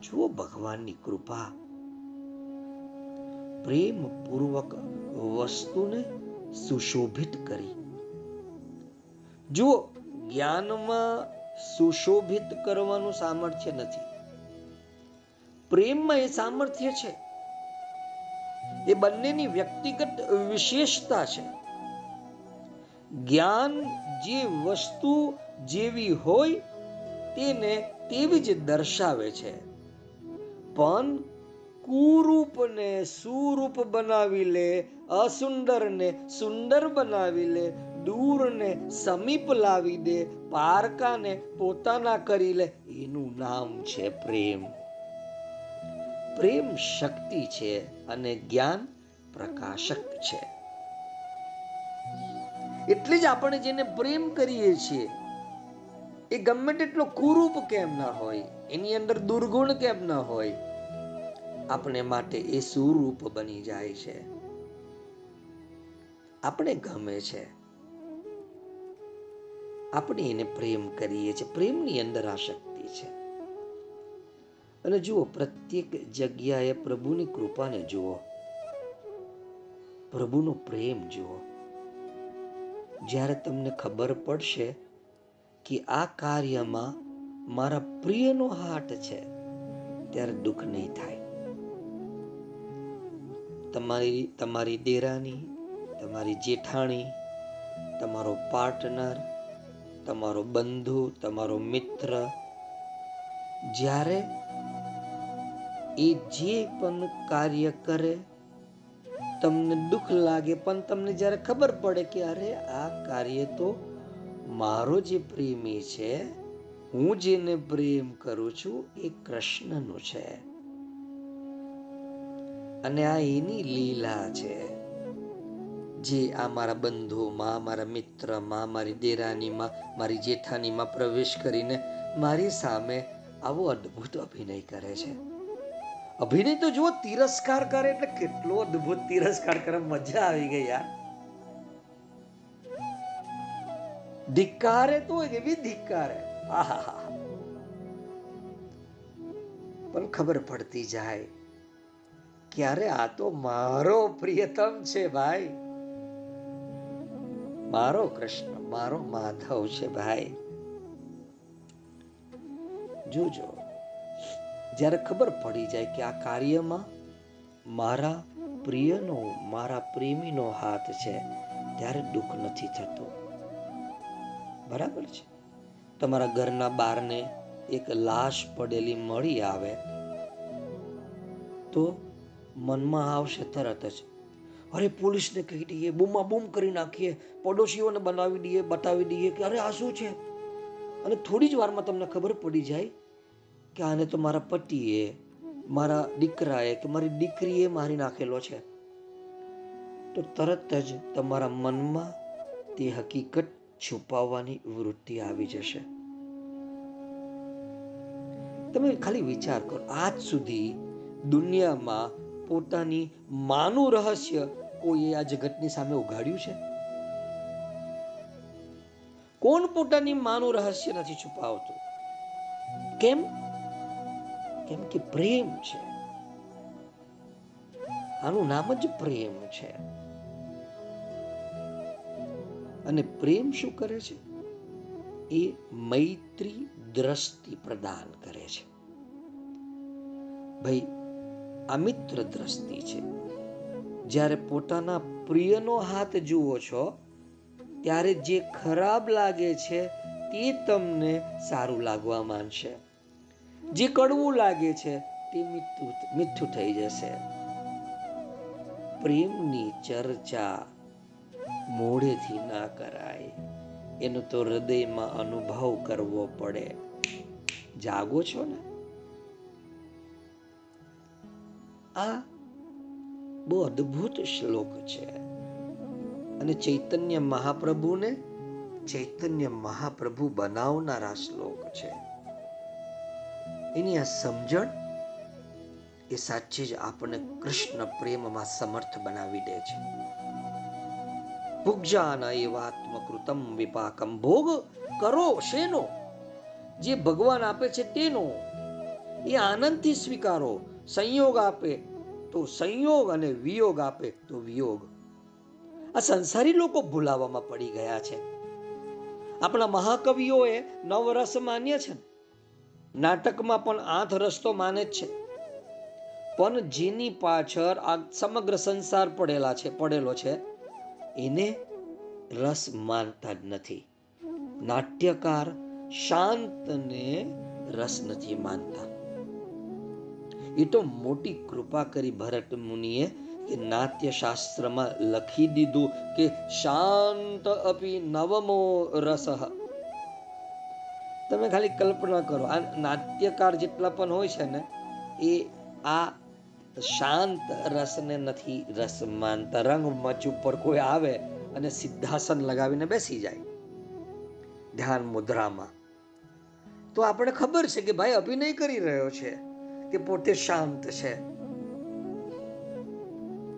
જુઓ ભગવાનની કૃપા. પ્રેમ પૂર્વક વસ્તુને સુશોભિત કરી. જુઓ, જ્ઞાનમાં સુશોભિત કરવાનું સામર્થ્ય નથી. પ્રેમમાં એ સામર્થ્ય છે. એ બંનેની વ્યક્તિગત વિશેષતા છે. જ્ઞાન જે વસ્તુ જેવી હોય, તેને તેવી જ દર્શાવે છે. પણ કુરૂપને સુરૂપ બનાવી લે અસુંદરને સુંદર બનાવી લે દૂરને સમીપ લાવી દે પારકાને પોતાના કરી લે એનું નામ છે પ્રેમ. પ્રેમ શક્તિ છે અને જ્ઞાન પ્રકાશક છે. એટલે જ આપણે જેને પ્રેમ કરીએ છીએ, એ ગમે તેટલો કુરૂપ કેમ ના હોય, એની અંદર દુર્ગુણ કેમ ના હોય આપણે માટે એ સુરૂપ બની જાય છે. આપણે ગમે છે. આપણે એને પ્રેમ કરીએ છીએ. પ્રેમની અંદર આ શક્તિ છે. અને જુઓ, પ્રત્યેક જગ્યાએ પ્રભુની કૃપાને જુઓ. પ્રભુનો પ્રેમ જુઓ. જ્યારે તમને ખબર પડશે કે આ કાર્યમાં મારા પ્રિયનો હાથ છે, ત્યારે દુઃખ નહીં થાય. તમારી તમારી દેરાની, તમારી જેઠાણી, તમારો પાર્ટનર, તમારો બંધુ, તમારો મિત્ર, જ્યારે એ જે પણ કાર્ય કરે, તમને દુઃખ લાગે, પણ તમને જ્યારે ખબર પડે કે અરે, આ કાર્ય તો મારો જે પ્રેમી છે, હું જેને પ્રેમ કરું છું, એ કૃષ્ણનું છે. અને આ એની લીલા છે. જે આ મારા બંધુમાં, મારા મિત્રમાં, મારી દેરાનીમાં, મારી જેઠાનીમાં પ્રવેશ કરીને મારી સામે આવો અદ્ભુત અભિનય કરે છે. અભિનય તો જુઓ, તિરસ્કાર કરે એટલે કેટલો અદ્ભુત તિરસ્કાર કરે. મજા આવી ગઈ યાર. ધિક્કારે તો એવી ધિક્કારે. આહા પણ ખબર પડતી જાય ક્યારે? આ તો મારો પ્રિયતમ છે ભાઈ. મારો કૃષ્ણ, મારો માધવ છે ભાઈ. જોજો, જ્યારે ખબર પડી જાય કે આ કાર્યમાં મારા પ્રિયનો, મારા પ્રેમીનો હાથ છે, ત્યારે દુઃખ નથી થતું. બરાબર છે? તમારા ઘરના બારને એક લાશ પડેલી મળી આવે તો મનમાં આવશે તરત જ. અરે પોલીસને કહી દઈએ બૂમા બૂમ કરી નાખીએ, પડોશીઓને બનાવી દઈએ, બતાવી દઈએ કે અરે આ શું છે? અને થોડી જ વારમાં તમને ખબર પડી જાય કે આને તો મારા પતિએ, મારા દીકરાએ કે મારી દીકરીએ મારી નાખેલો છે. તો તરત જ તમારા મનમાં તે હકીકત છુપાવવાની વૃત્તિ આવી જશે. તમે ખાલી વિચાર કરો, આજ સુધી દુનિયામાં પોતાની માનું રહસ્ય કોઈએ આ જગતની સામે ઉઘાડ્યું છે? કોણ પોતાની માનું રહસ્ય નથી છુપાવતું? કેમ? કેમ કે પ્રેમ છે. આનું નામ જ પ્રેમ છે. અને પ્રેમ શું કરે છે? એ મૈત્રી દ્રષ્ટિ પ્રદાન કરે છે. ભાઈ આ મિત્ર દ્રષ્ટિ છે. જ્યારે પોતાના પ્રિયનો હાથ જુઓ છો, ત્યારે જે ખરાબ લાગે છે, તે તમને સારું લાગવા માંડશે. જે કડવું લાગે છે, તે મીઠું મીઠું થઈ જશે. પ્રેમની ચર્ચા મોઢેથી ના કરાય. એનો તો હૃદયમાં અનુભવ કરવો પડે. જાગો છો ને? આ બહુ અદ્ભુત શ્લોક છે. અને ચૈતન્ય મહાપ્રભુને ચૈતન્ય મહાપ્રભુ બનાવનારા શ્લોક છે. એની આ સમજણ એ સાચી જ આપણને કૃષ્ણ પ્રેમમાં સમર્થ બનાવી દે છે. ભુગજાન એવાત્મકૃતમ વિપાકમ ભોગ કરો શેનો? જે ભગવાન આપે છે તેનો. એ આનંદથી સ્વીકારો. સંયોગ આપે તો સંયોગ અને વિયોગ આપે તો વિયોગ. આ સંસારી લોકો ભૂલાવામાં પડી ગયા છે. આપણા મહાકવિઓએ નવરસ માન્ય છે નાટકમાં પણ આઠ રસ તો માને જ છે. પણ જેની પાછળ આ સમગ્ર સંસાર પડેલા છે, પડેલો છે, એને રસ માનતા જ નથી. નાટ્યકાર શાંતને રસ નથી માનતા. એ તો મોટી કૃપા કરી ભરત મુનિએ કે નાટ્ય શાસ્ત્રમાં લખી દીધું કે શાંત અપી નવમો રસ. તમે ખાલી કલ્પના કરો, આ નાટ્યકાર જેટલા પણ હોય છે ને, એ આ શાંત રસને નથી રસ માનતા. રંગમંચ ઉપર કોઈ આવે અને સિદ્ધાસન લગાવીને બેસી જાય ધ્યાન મુદ્રામાં. તો આપણે ખબર છે કે ભાઈ અભિનય કરી રહ્યો છે. કે પોતે શાંત છે.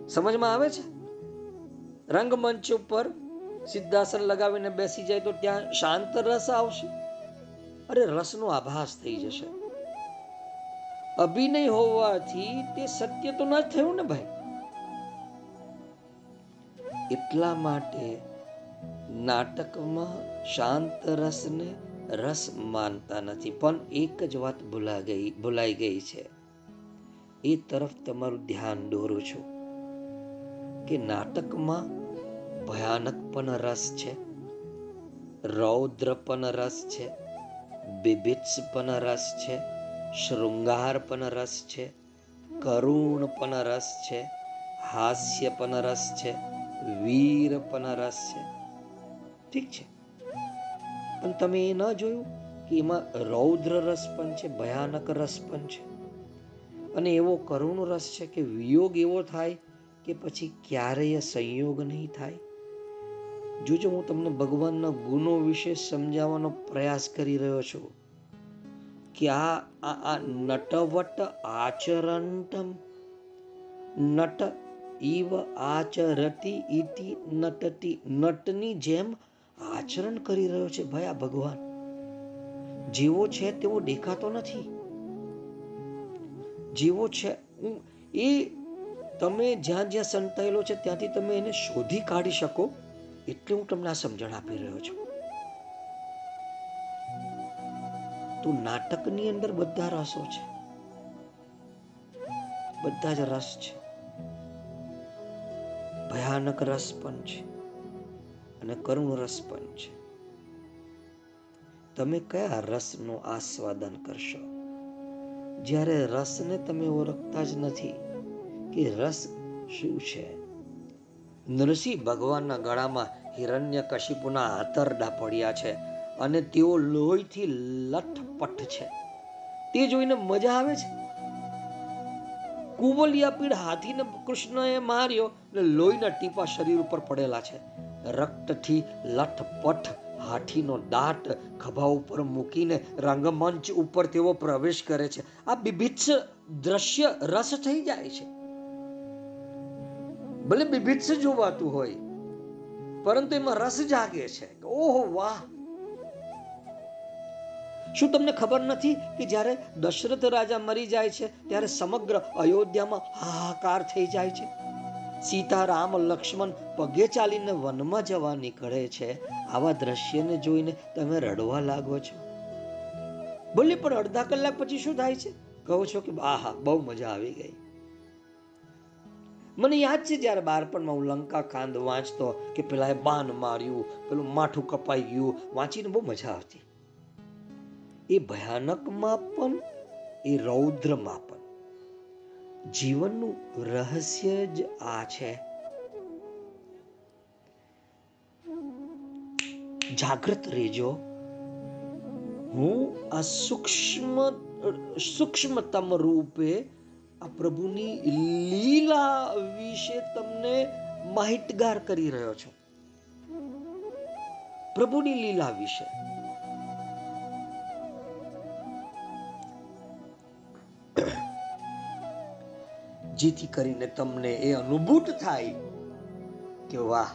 સમજમાં આવે છે? રંગમંચ ઉપર સિદ્ધાસન લગાવીને બેસી જાય તો ત્યાં શાંત રસ આવશે? અરે રસનો આભાસ થઈ જશે. અભિનય હોવાથી તે સત્ય તો ન થયું ને ભાઈ? એટલા માટે નાટકમાં શાંત રસને રસ માનતા નથી, પણ એક જ વાત ભૂલા ગઈ, ભૂલાઈ ગઈ છે. એ તરફ તમારું ધ્યાન દોરું છું કે નાટકમાં ભયાનક પણ રસ છે, રૌદ્ર પણ રસ છે, બિભિત્સ પણ રસ છે, શૃંગાર પણ રસ છે, કરુણ પણ રસ છે, હાસ્ય પણ રસ છે, વીર પણ રસ છે. ઠીક છે? પણ તમે એ ન જોયું કે એમાં રૌદ્ર રસ પણ છે, ભયાનક રસ પણ છે? અને એવો કરુણ રસ છે કે વિયોગ એવો થાય કે પછી ક્યારેય સંયોગ નહીં થાય? જોજો, હું તમને ભગવાનના ગુણો વિશે સમજાવવાનો પ્રયાસ કરી રહ્યો છું કે આ આ નટવટ આચરંતમ નટ ઈવ આચરતી ઇતિ નટતી, નટની જેમ આચરણ કરી રહ્યો છે. આ ભગવાન જેવો છે તેવો દેખાતો નથી. જેવો છે એ તમે જ્યાં જ્યાં સંતાયેલો છે ત્યાંથી તમે એને શોધી કાઢી શકો એટલે હું તમને આ સમજણ આપી રહ્યો છું. તો નાટકની અંદર બધા રસો છે. બધા જ રસ છે. ભયાનક રસ પણ છે. અને કરુણ રસ પણ છે. તમે કયા રસનું આસ્વાદન કરશો? જ્યારે રસને તમે ઓળખતા જ નથી, કે રસ શું છે? નરસિંહ ભગવાનના ગળામાં હિરણ્ય કશિપુના આતરડા પડ્યા છે અને તેઓ લોહીથી લઠપઠ છે. તે જોઈને મજા આવે છે? કુવલિયા પીડ હાથીને કૃષ્ણએ માર્યો અને લોહીના ટીપા શરીર ઉપર પડેલા છે. રક્તથી લથપથ હાથીનો દાંત ખભા ઉપર મૂકીને રંગમંચ ઉપર તેઓ પ્રવેશ કરે છે. આ બિભિત્સ દ્રશ્ય રસ થઈ જાય છે. ભલે બિભિત્સ જોવાતું હોય, પરંતુ એમાં રસ જાગે છે ઓહો, વાહ! શું તમને ખબર નથી કે જ્યારે દશરથ રાજા મરી જાય છે, ત્યારે સમગ્ર અયોધ્યામાં હાહાકાર થઈ જાય છે? સીતા રામ લક્ષ્મણ પગે ચાલીને વનમાં જવા નીકળે છે. આવા દ્રશ્યને જોઈને તમે રડવા લાગો છો. બોલે, પણ અડધા કલાક પછી શું થાય છે? કહો છો કે, આહા, બહુ મજા આવી ગઈ. મને યાદ છે જ્યારે બાળપણમાં હું લંકા કાંદ વાંચતો કે પેલા બાન માર્યું, પેલું માઠું કપાઈ ગયું, વાંચીને બહુ મજા આવતી. એ ભયાનકમાં પણ એ રૌદ્રમાં પણ જીવનનું રહસ્ય જ આ છે. જાગૃત રહેજો. હું આ સૂક્ષ્મ, સૂક્ષ્મતમ રૂપે આ પ્રભુની લીલા વિશે તમને માહિતગાર કરી રહ્યો છું. પ્રભુની લીલા વિશે. જેથી કરીને તમને એ અનુભૂત થાય કે વાહ,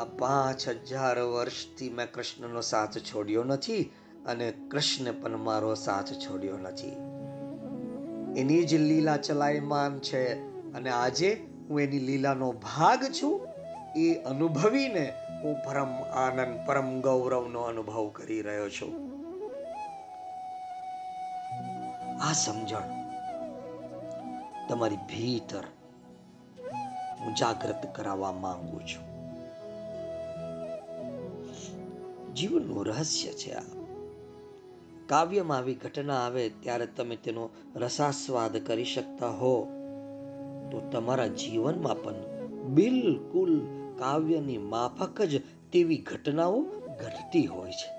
આ પાંચ હજાર વર્ષથી મેં કૃષ્ણનો સાથ છોડ્યો નથી અને કૃષ્ણ પણ મારો સાથ છોડ્યો નથી. એની જ લીલા ચલાયમાન છે અને આજે હું એની લીલાનો ભાગ છું. એ અનુભવીને હું પરમ આનંદ, પરમ ગૌરવનો અનુભવ કરી રહ્યો છું. આ સમજણ તમારી ભીતર હું જાગૃત કરાવવા માંગુ છું. જીવનનું રહસ્ય છે આ. કાવ્યમાં આવી ઘટના આવે ત્યારે તમે તેનો રસાસ્વાદ કરી શકતા હો. તો તમારા જીવનમાં પણ બિલકુલ કાવ્યની માફક જ તેવી ઘટનાઓ ઘટતી હોય છે.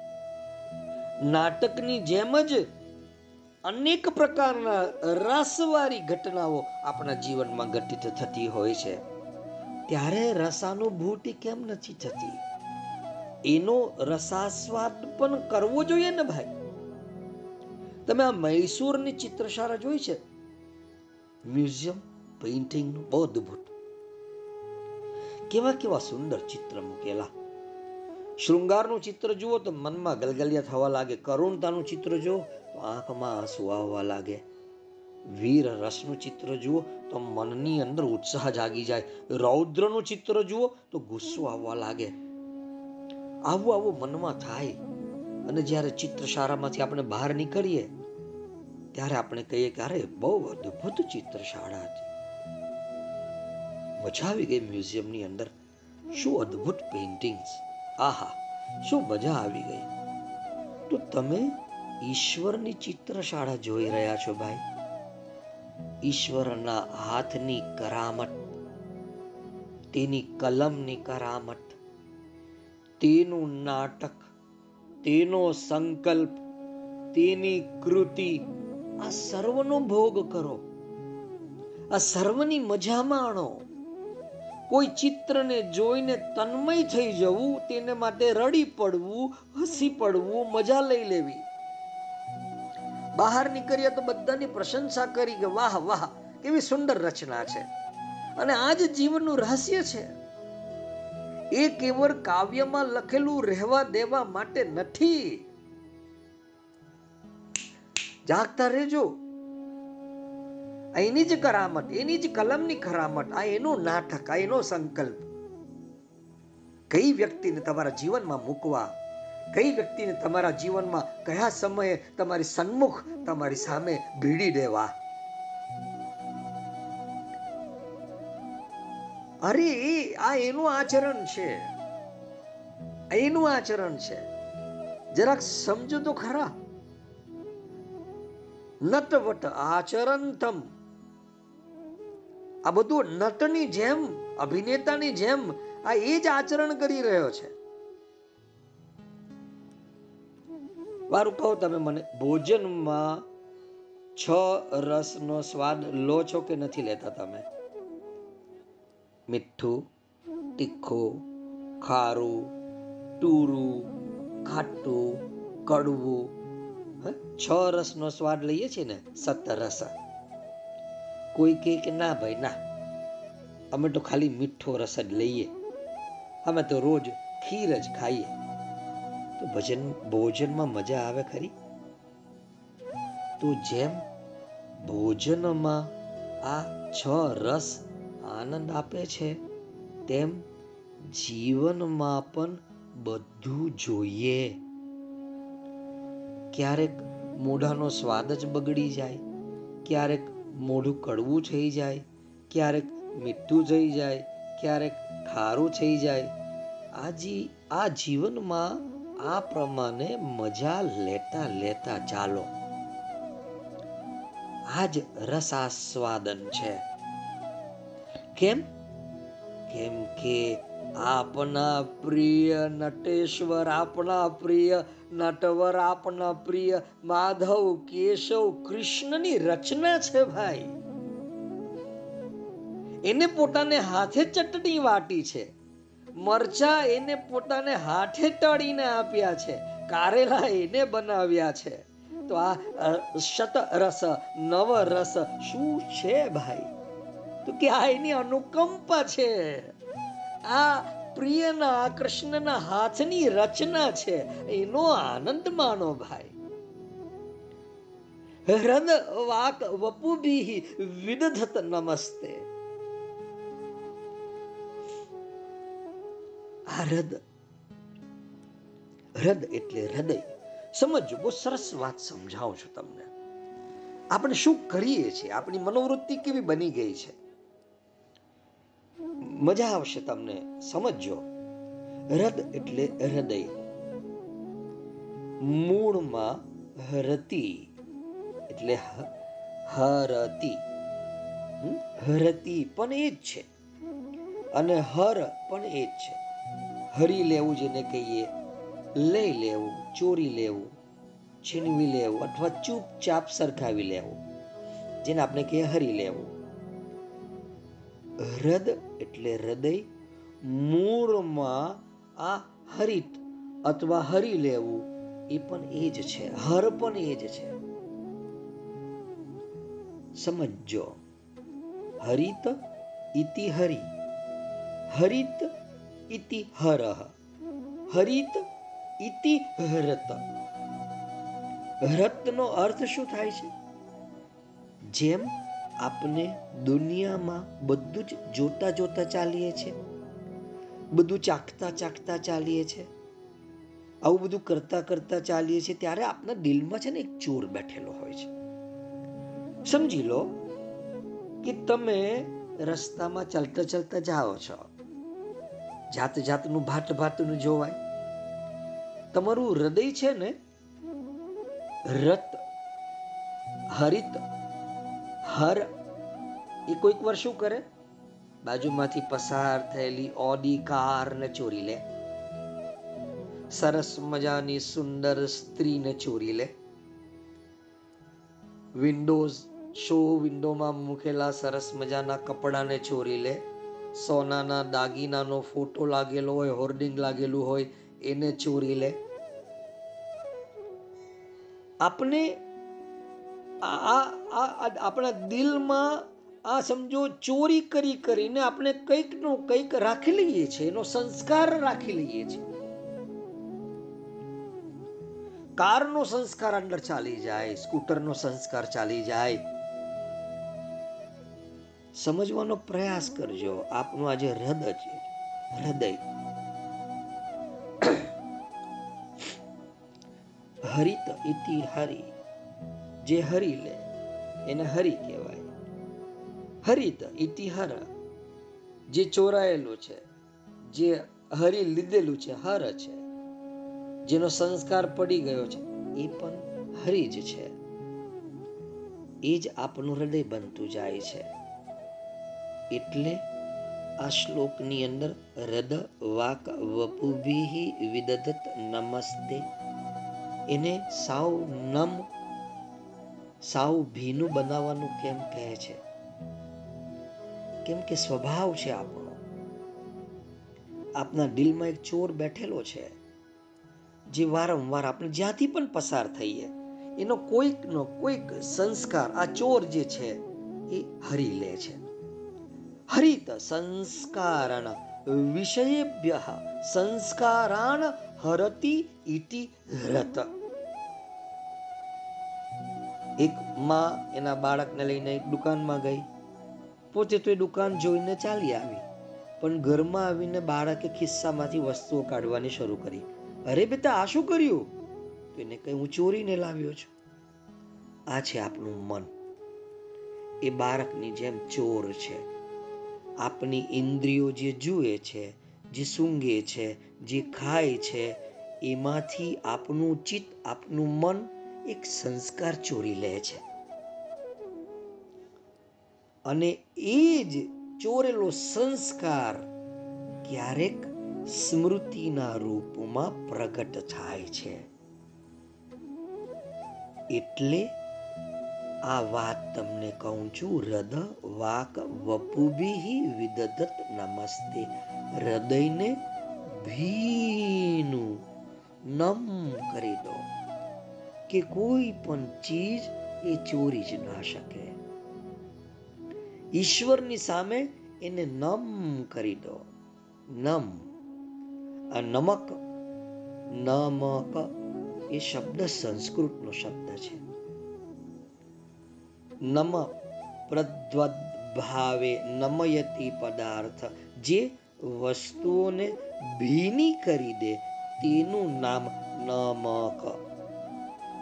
નાટકની જેમ જ અનેક પ્રકારના રસવાળી ઘટનાઓ આપણા જીવનમાં ઘટિત થતી હોય છે. ત્યારે રસાનુભૂતિ કેમ નથી થતી? એનો રસાસ્વાદ પણ કરવો જોઈએ ને ભાઈ? તમે આ મૈસૂરની ચિત્રશાળા જોઈ છે? મ્યુઝિયમ પેઇન્ટિંગનું બહુ અદ્ભુત. કેવા કેવા સુંદર ચિત્ર મૂકેલા. શૃંગારનું ચિત્ર જુઓ તો મનમાં ગલગલિયા થવા લાગે. કરુણતાનું ચિત્ર જુઓ. આંખમાં આંસુ આવવા લાગે. વીર રસનું ચિત્ર જુઓ તો મનની અંદર ઉત્સાહ જાગી જાય. રૌદ્રનું ચિત્ર જુઓ તો ગુસ્સો આવવા લાગે. આવું આવું મનમાં થાય. અને જ્યારે ચિત્રશાળામાંથી આપણે બહાર નીકળીએ, ત્યારે આપણે કહીએ કે અરે, બહુ અદ્ભુત ચિત્રશાળા હતી. મજા આવી ગઈ મ્યુઝિયમની અંદર. શું અદ્ભુત પેઇન્ટિંગ્સ આહા, શું મજા આવી ગઈ. તો તમે ઈશ્વરની ચિત્રશાળા જોઈ રહ્યા છો ભાઈ? ઈશ્વરના હાથની કરામત, તેની કલમની કરામત, તેનું નાટક, તેનો સંકલ્પ, તેની કૃતિ, આ સર્વનો ભોગ કરો. આ સર્વની મજા માણો. કોઈ ચિત્રને જોઈને તન્મય થઈ જવું, તેને માટે રડી પડવું, હસી પડવું, મજા લઈ લેવી. બહાર નીકળ્યા તો બધાની પ્રશંસા કરી કે વાહ વાહ, કેવી સુંદર રચના છે. અને આ જ જીવનનું રહસ્ય છે. એ કેવળ કાવ્યમાં લખેલું રહેવા દેવા માટે નથી. જાગતા રહેજો. એની જ કરામત, એની જ કલમની કરામત, આ એનો નાટક, આ એનો સંકલ્પ. કઈ વ્યક્તિને તમારા જીવનમાં મૂકવા કઈ વ્યક્તિને તમારા જીવનમાં કયા સમયે તમારી સન્મુખ તમારી સામે ભીડી દેવા? અરે આ એનું આચરણ છે. એનું આચરણ છે. જરાક સમજો તો ખરા. નટવટ આચરંતમ આ બધું નટની જેમ, અભિનેતાની જેમ આ એ જ આચરણ કરી રહ્યો છે. વારું કહો તમે મને, ભોજનમાં છ રસનો સ્વાદ લો છો કે નથી લેતા તમે? મીઠું, તીખું, ખારું ટૂરું ખાટું, કડવું. છ રસનો સ્વાદ લઈએ છીએ ને સત રસ. કોઈ કહે કે ના ભાઈ, ના. અમે તો ખાલી મીઠો રસ જ લઈએ. અમે તો રોજ ખીર જ ખાઈએ. તો ભજન, ભોજનમાં મજા આવે ખરી? તો જેમ ભોજનમાં આ છ રસ આનંદ આપે છે, તેમ જીવનમાં પણ બધું જોઈએ. ક્યારેક મોઢાનો સ્વાદ જ બગડી જાય, ક્યારેક મોઢું કડવું થઈ જાય, ક્યારેક મીઠું થઈ જાય, ક્યારેક ખારું થઈ જાય. આ જી આ જીવનમાં આ પ્રમાણે મજા લેતા લેતા ચાલો. આજ રસાસ્વાદન છે. કેમ? કેમ કે આપના પ્રિય નટેશ્વર, આપના પ્રિય નટવર, આપના પ્રિય માધવ, કેશવ, કૃષ્ણની રચના છે ભાઈ. એને પોતાને હાથે ચટણી વાટી છે. મરચા એને પોતાને હાથે તળીને આપ્યા છે, કારેલા એને બનાવ્યા છે. તો આ શત રસ નવ રસ શું છે ભાઈ? તો કે આ એની અનુકંપા છે. આ પ્રિયના, કૃષ્ણના હાથની રચના છે. એનો આનંદ માનો ભાઈ. હૃદ વાક વપુભી વિદધત નમસ્તે. આ હૃદ હૃદ એટલે હૃદય. સમજો બહુ સરસ વાત સમજાવું છું તમને. આપણે શું કરીએ છીએ? આપણી મનોવૃત્તિ કેવી બની ગઈ છે? મજા આવશે તમને. સમજો હૃદ એટલે હૃદય. મૂળમાં હરતી એટલે હરતી. હરતી પણ એ જ છે. અને હર પણ એ જ છે. હરી લેવું જેને કહીએ, લઈ લેવું, ચોરી લેવું, છીનવી લેવું અથવા ચૂપચાપ સરખાવી લેવું, જેને આપણે કહીએ હરી લેવું. હૃદ એટલે હૃદય મૂળમાં આ હરિત અથવા હરી લેવું એ પણ એ જ છે. હર પણ એ જ છે. સમજો હરિત ઇતિ હરિ. હરિત ઇતિ હરહ હરિત ઇતિ હરત હરતનો અર્થ શું થાય છે? જેમ આપણે દુનિયામાં બધું જ જોતા જોતા ચાલીએ છીએ, બધું ચાખતા ચાખતા ચાલીએ છીએ, આવું બધું કરતા કરતા ચાલીએ છીએ, ત્યારે આપના દિલમાં છે ને એક ચોર બેઠેલો હોય છે. સમજી લો કે તમે રસ્તામાં ચાલતા ચાલતા જાઓ છો. જાત જાતનું ભાત ભાતનું જોવાય. તમારું હૃદય છે ને રત, હરિત, હર, એ કોઈક વાર શું કરે? બાજુમાંથી પસાર થયેલી ઓડી કાર ને ચોરી લે. સરસ મજાની સુંદર સ્ત્રીને ચોરી લે. વિન્ડોઝ, શો વિન્ડોમાં મૂકેલા સરસ મજાના કપડાને ચોરી લે. સોનાના દાગીનાનો ફોટો લાગેલો હોય, હોર્ડિંગ લાગેલું હોય, એને ચોરી લે. આપણે આ આપણા દિલમાં આ સમજો ચોરી કરી કરીને આપણે કંઈક નો કંઈક રાખી લઈએ છીએ, એનો સંસ્કાર રાખી લઈએ છીએ. કારનો સંસ્કાર અંદર ચાલી જાય, સ્કૂટરનો સંસ્કાર ચાલી જાય સમજવાનો પ્રયાસ કરજો. આપનું આજે હૃદય છે. હૃદય. હરિત ઇતિ હરિ. જે હરી લે, એને હરી કહેવાય. હરિત ઇતિહર જે ચોરાયેલું છે, જે હરી લીધેલું છે, હર છે, જેનો સંસ્કાર પડી ગયો છે, એ પણ હરી જ છે. એ જ આપનું હૃદય બનતું જાય છે. એટલે આ શ્લોકની અંદર હૃદ વાક વપુભી વિદધત નમસ્તે. એને સાવ નમ, સાવ ભીનું બનાવવાનું કેમ કહે છે? કેમ કે સ્વભાવ છે આપણો. આપના દિલમાં એક ચોર બેઠેલો છે, જે વારંવાર આપણે જ્યાંથી પણ પસાર થઈએ, એનો કોઈકનો કોઈક સંસ્કાર આ ચોર જે છે એ હરી લે છે. હરિત સંસ્કારણ વિષયેભ્ય સંસ્કારાણ હરતી ઇતિ હરત એક માં એના બાળકને લઈને એક દુકાનમાં ગઈ. પોતે તો એ દુકાન જોઈને ચાલી આવી, પણ ઘરમાં આવીને બાળકે ખિસ્સામાંથી વસ્તુઓ કાઢવાની શરૂ કરી. અરે બેટા, આ શું કર્યું? તો એને કંઈ હું ચોરીને લાવ્યો છું. આ છે આપણું મન. એ બાળકની જેમ ચોર છે. આપની ઇન્દ્રિયો જે જુએ છે, જે સૂંઘે છે, જે ખાય છે, એમાંથી આપનું ચિત્ત, આપનું મન એક સંસ્કાર ચોરી લે છે. અને એ જ ચોરેલો સંસ્કાર ક્યારેક સ્મૃતિના રૂપમાં પ્રગટ થાય છે. એટલે આ વાત તમને કહું છું, હૃદ વાક વપુભિ વિદત નમસ્તે. હૃદયને ભીનું નમ કરી દો કે કોઈ પણ ચીજ એ ચોરી જ ના શકે. ઈશ્વરની સામે એને નમ કરી દો. નમ. આ નમક નમક એ શબ્દ સંસ્કૃતનો શબ્દ છે. નમ પ્રદ્વદભાવે નમયતી પદાર્થ. જે વસ્તુઓને ભીની કરી દે, તેનું નામ નમક.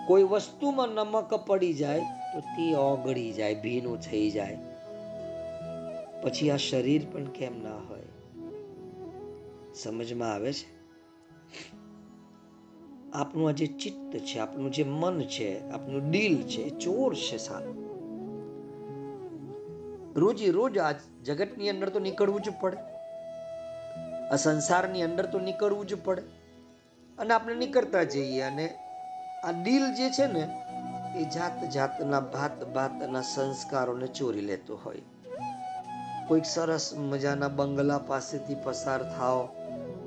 કોઈ વસ્તુમાં નમક પડી જાય, તો તે ઓગળી જાય, ભીનું થઈ જાય. પછી આ શરીર પણ કેમ ના હોય? સમજમાં આવે છે? આપણું આ જે ચિત્ત છે, આપણું જે મન છે, આપણું દિલ છે ચોર છે સારું. રોજે રોજ આ જગતની અંદર તો નીકળવું જ પડે. આ સંસારની અંદર તો નીકળવું જ પડે. અને આપણે નીકળતા જઈએ અને આ દિલ જે છે ને, એ જાત જાતના ભાત ભાતના સંસ્કારોને ચોરી લેતો હોય. કોઈક સરસ મજાના બંગલા પાસેથી પસાર થાવ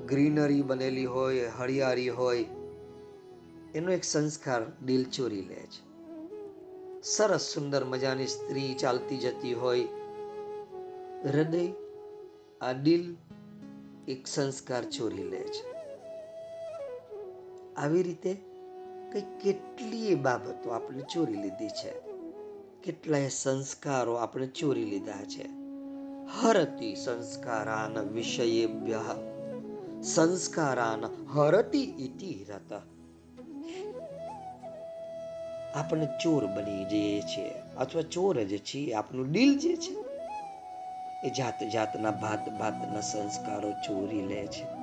ગ્રીનરી બનેલી હોય, હરિયાળી હોય, એનો એક સંસ્કાર દિલ ચોરી લે છે. સરસ સુંદર મજાની સ્ત્રી ચાલતી જતી હોય હૃદય આ દિલ એક સંસ્કાર ચોરી લે છે. આવી રીતે કઈ કેટલીય બાબતો આપણે ચોરી લીધી છે. કેટલાય સંસ્કારો આપણે ચોરી લીધા છે. હરતી સંસ્કારાન વિષયેભ્ય, સંસ્કારાન હરતી ઇતિ રત. આપણે ચોર બની જઈએ છીએ, અથવા ચોર જ છીએ, આપણું દિલ જે છે એ જાત જાતના ભાત ભાતના સંસ્કારો ચોરી લે છે.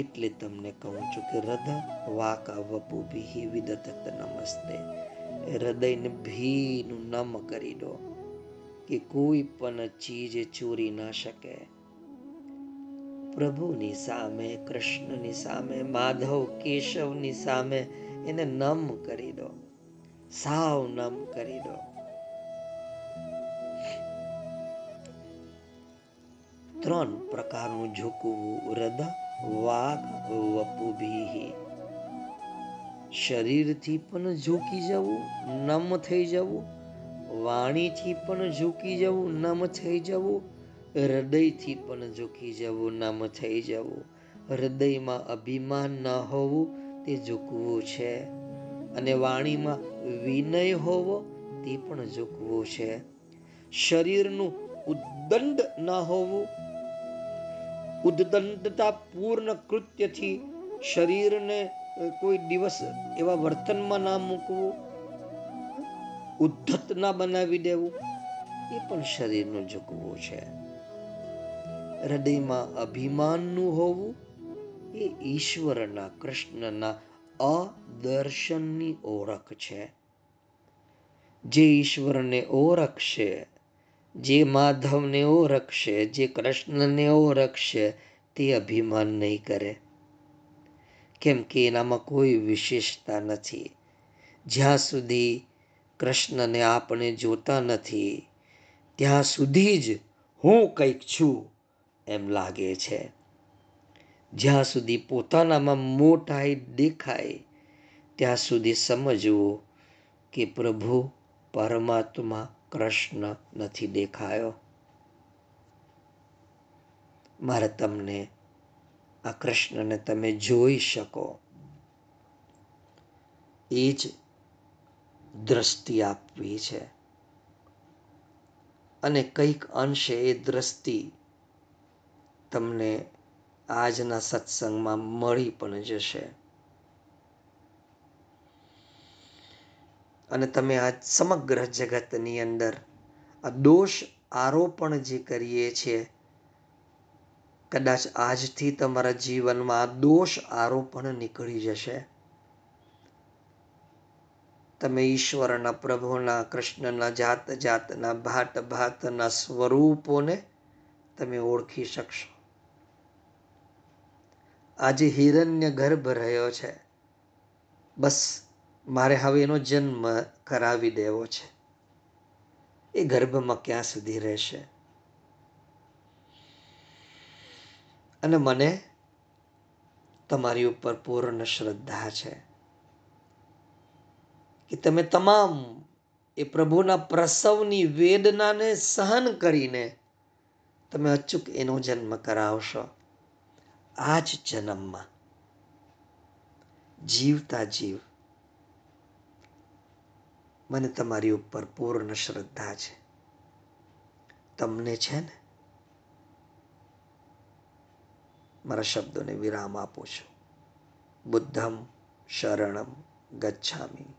એટલે તમને કહું છું કે હૃદય વાકા વપુ ભી વિદત નમસ્તે. હૃદયને ભીનું નમ કરી દો કે કોઈ પણ ચીજ ચોરી ના શકે. પ્રભુની સામે, કૃષ્ણની સામે, માધવ કેશવની સામે એને નમ કરી દો. સાવ નમ કરી દો. ત્રણ પ્રકારનું ઝૂકવું હૃદય વાઘ વપુભી શરીરથી પણ ઝૂકી જવું, નમ થઈ જવું, વાણીથી પણ ઝૂકી જવું, નમ થઈ જવું, હૃદયથી પણ ઝૂકી જવું, નમ થઈ જવું. હૃદયમાં અભિમાન ન હોવું, તે ઝૂકવું છે. અને વાણીમાં વિનય હોવો, તે પણ ઝૂકવું છે. શરીરનું ઉદ્દંડ ન હોવું ઉદ્દંડતા પૂર્ણ કૃત્યથી શરીરને કોઈ દિવસ એવા વર્તનમાં ના મૂકવું, ઉદ્ધત ના બનાવી દેવું, એ પણ શરીરનું ઝૂકવું છે. હૃદયમાં અભિમાનનું હોવું, એ ઈશ્વરના, કૃષ્ણના અદર્શનની ઓળખ છે. જે ઈશ્વરને ઓળખશે જે માધવને ઓળખશે, જે કૃષ્ણને ઓળખશે, તે અભિમાન નહીં કરે. કેમ કે એનામાં કોઈ વિશેષતા નથી. જ્યાં સુધી કૃષ્ણને આપણે જોતા નથી, ત્યાં સુધી જ હું કંઈક છું એમ લાગે છે. જ્યાં સુધી પોતાનામાં મોટાઈ દેખાય, ત્યાં સુધી સમજવું કે પ્રભુ, પરમાત્મા કૃષ્ણ નથી દેખાયો. મારે તમને આ કૃષ્ણને તમે જોઈ શકો. એ જ દ્રષ્ટિ આપવી છે. અને કંઈક અંશે એ દ્રષ્ટિ તમને આજના સત્સંગમાં મળી પણ જશે. અને તમે આ સમગ્ર જગતની અંદર આ દોષ આરોપણ જે કરીએ છીએ, કદાચ આજથી તમારા જીવનમાં દોષ આરોપણ નીકળી જશે. તમે ઈશ્વરના પ્રભુના, કૃષ્ણના જાત જાતના, ભાત ભાતના સ્વરૂપોને તમે ઓળખી શકશો. આજે હિરણ્ય ગર્ભ રહ્યો છે. બસ મારે હવે એનો જન્મ કરાવી દેવો છે. એ ગર્ભમાં ક્યાં સુધી રહેશે? અને મને તમારી ઉપર પૂર્ણ શ્રદ્ધા છે કે તમે તમામ એ પ્રભુના પ્રસવની વેદનાને સહન કરીને તમે અચૂક એનો જન્મ કરાવશો. આ જ જન્મમાં જીવતા જીવ મને તમારી ઉપર પૂર્ણ શ્રદ્ધા છે. તમને છે ને મારા શબ્દોને વિરામ આપું છું. બુદ્ધમ શરણમ ગચ્છામી.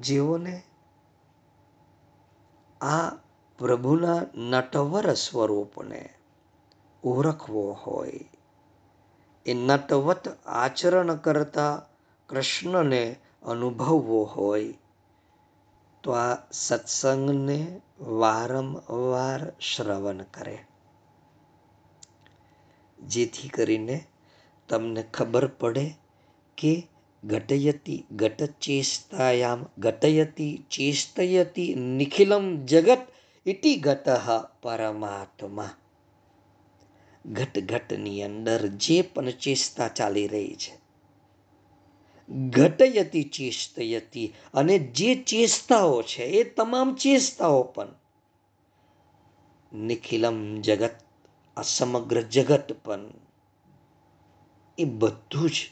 જેઓને આ પ્રભુના નટવર સ્વરૂપને ઓળખવો હોય, એ નટવત આચરણ કરતા કૃષ્ણને અનુભવવો હોય તો આ સત્સંગને વારંવાર શ્રવણ કરે. જેથી કરીને તમને ખબર પડે કે ઘટયતી ઘટચેષ્ટાયામ, ઘટયતી ચેષ્ટયતી નિખિલમ જગત ઇતિ ઘટ પરમાત્મા. ઘટ ઘટની અંદર જે પણ ચેષ્ટા ચાલી રહી છે ઘટયતી, ચેષ્ટયતી અને જે ચેષ્ટાઓ છે એ તમામ ચેષ્ટાઓ પણ નિખિલમ જગત, આ સમગ્ર જગત પણ એ બધું જ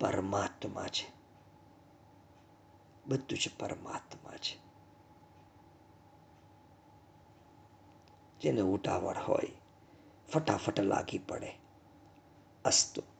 પરમાત્મા છે. બધું જ પરમાત્મા છે. જેને ઉતાવળ હોય, ફટાફટ લાગી પડે અસ્તુ.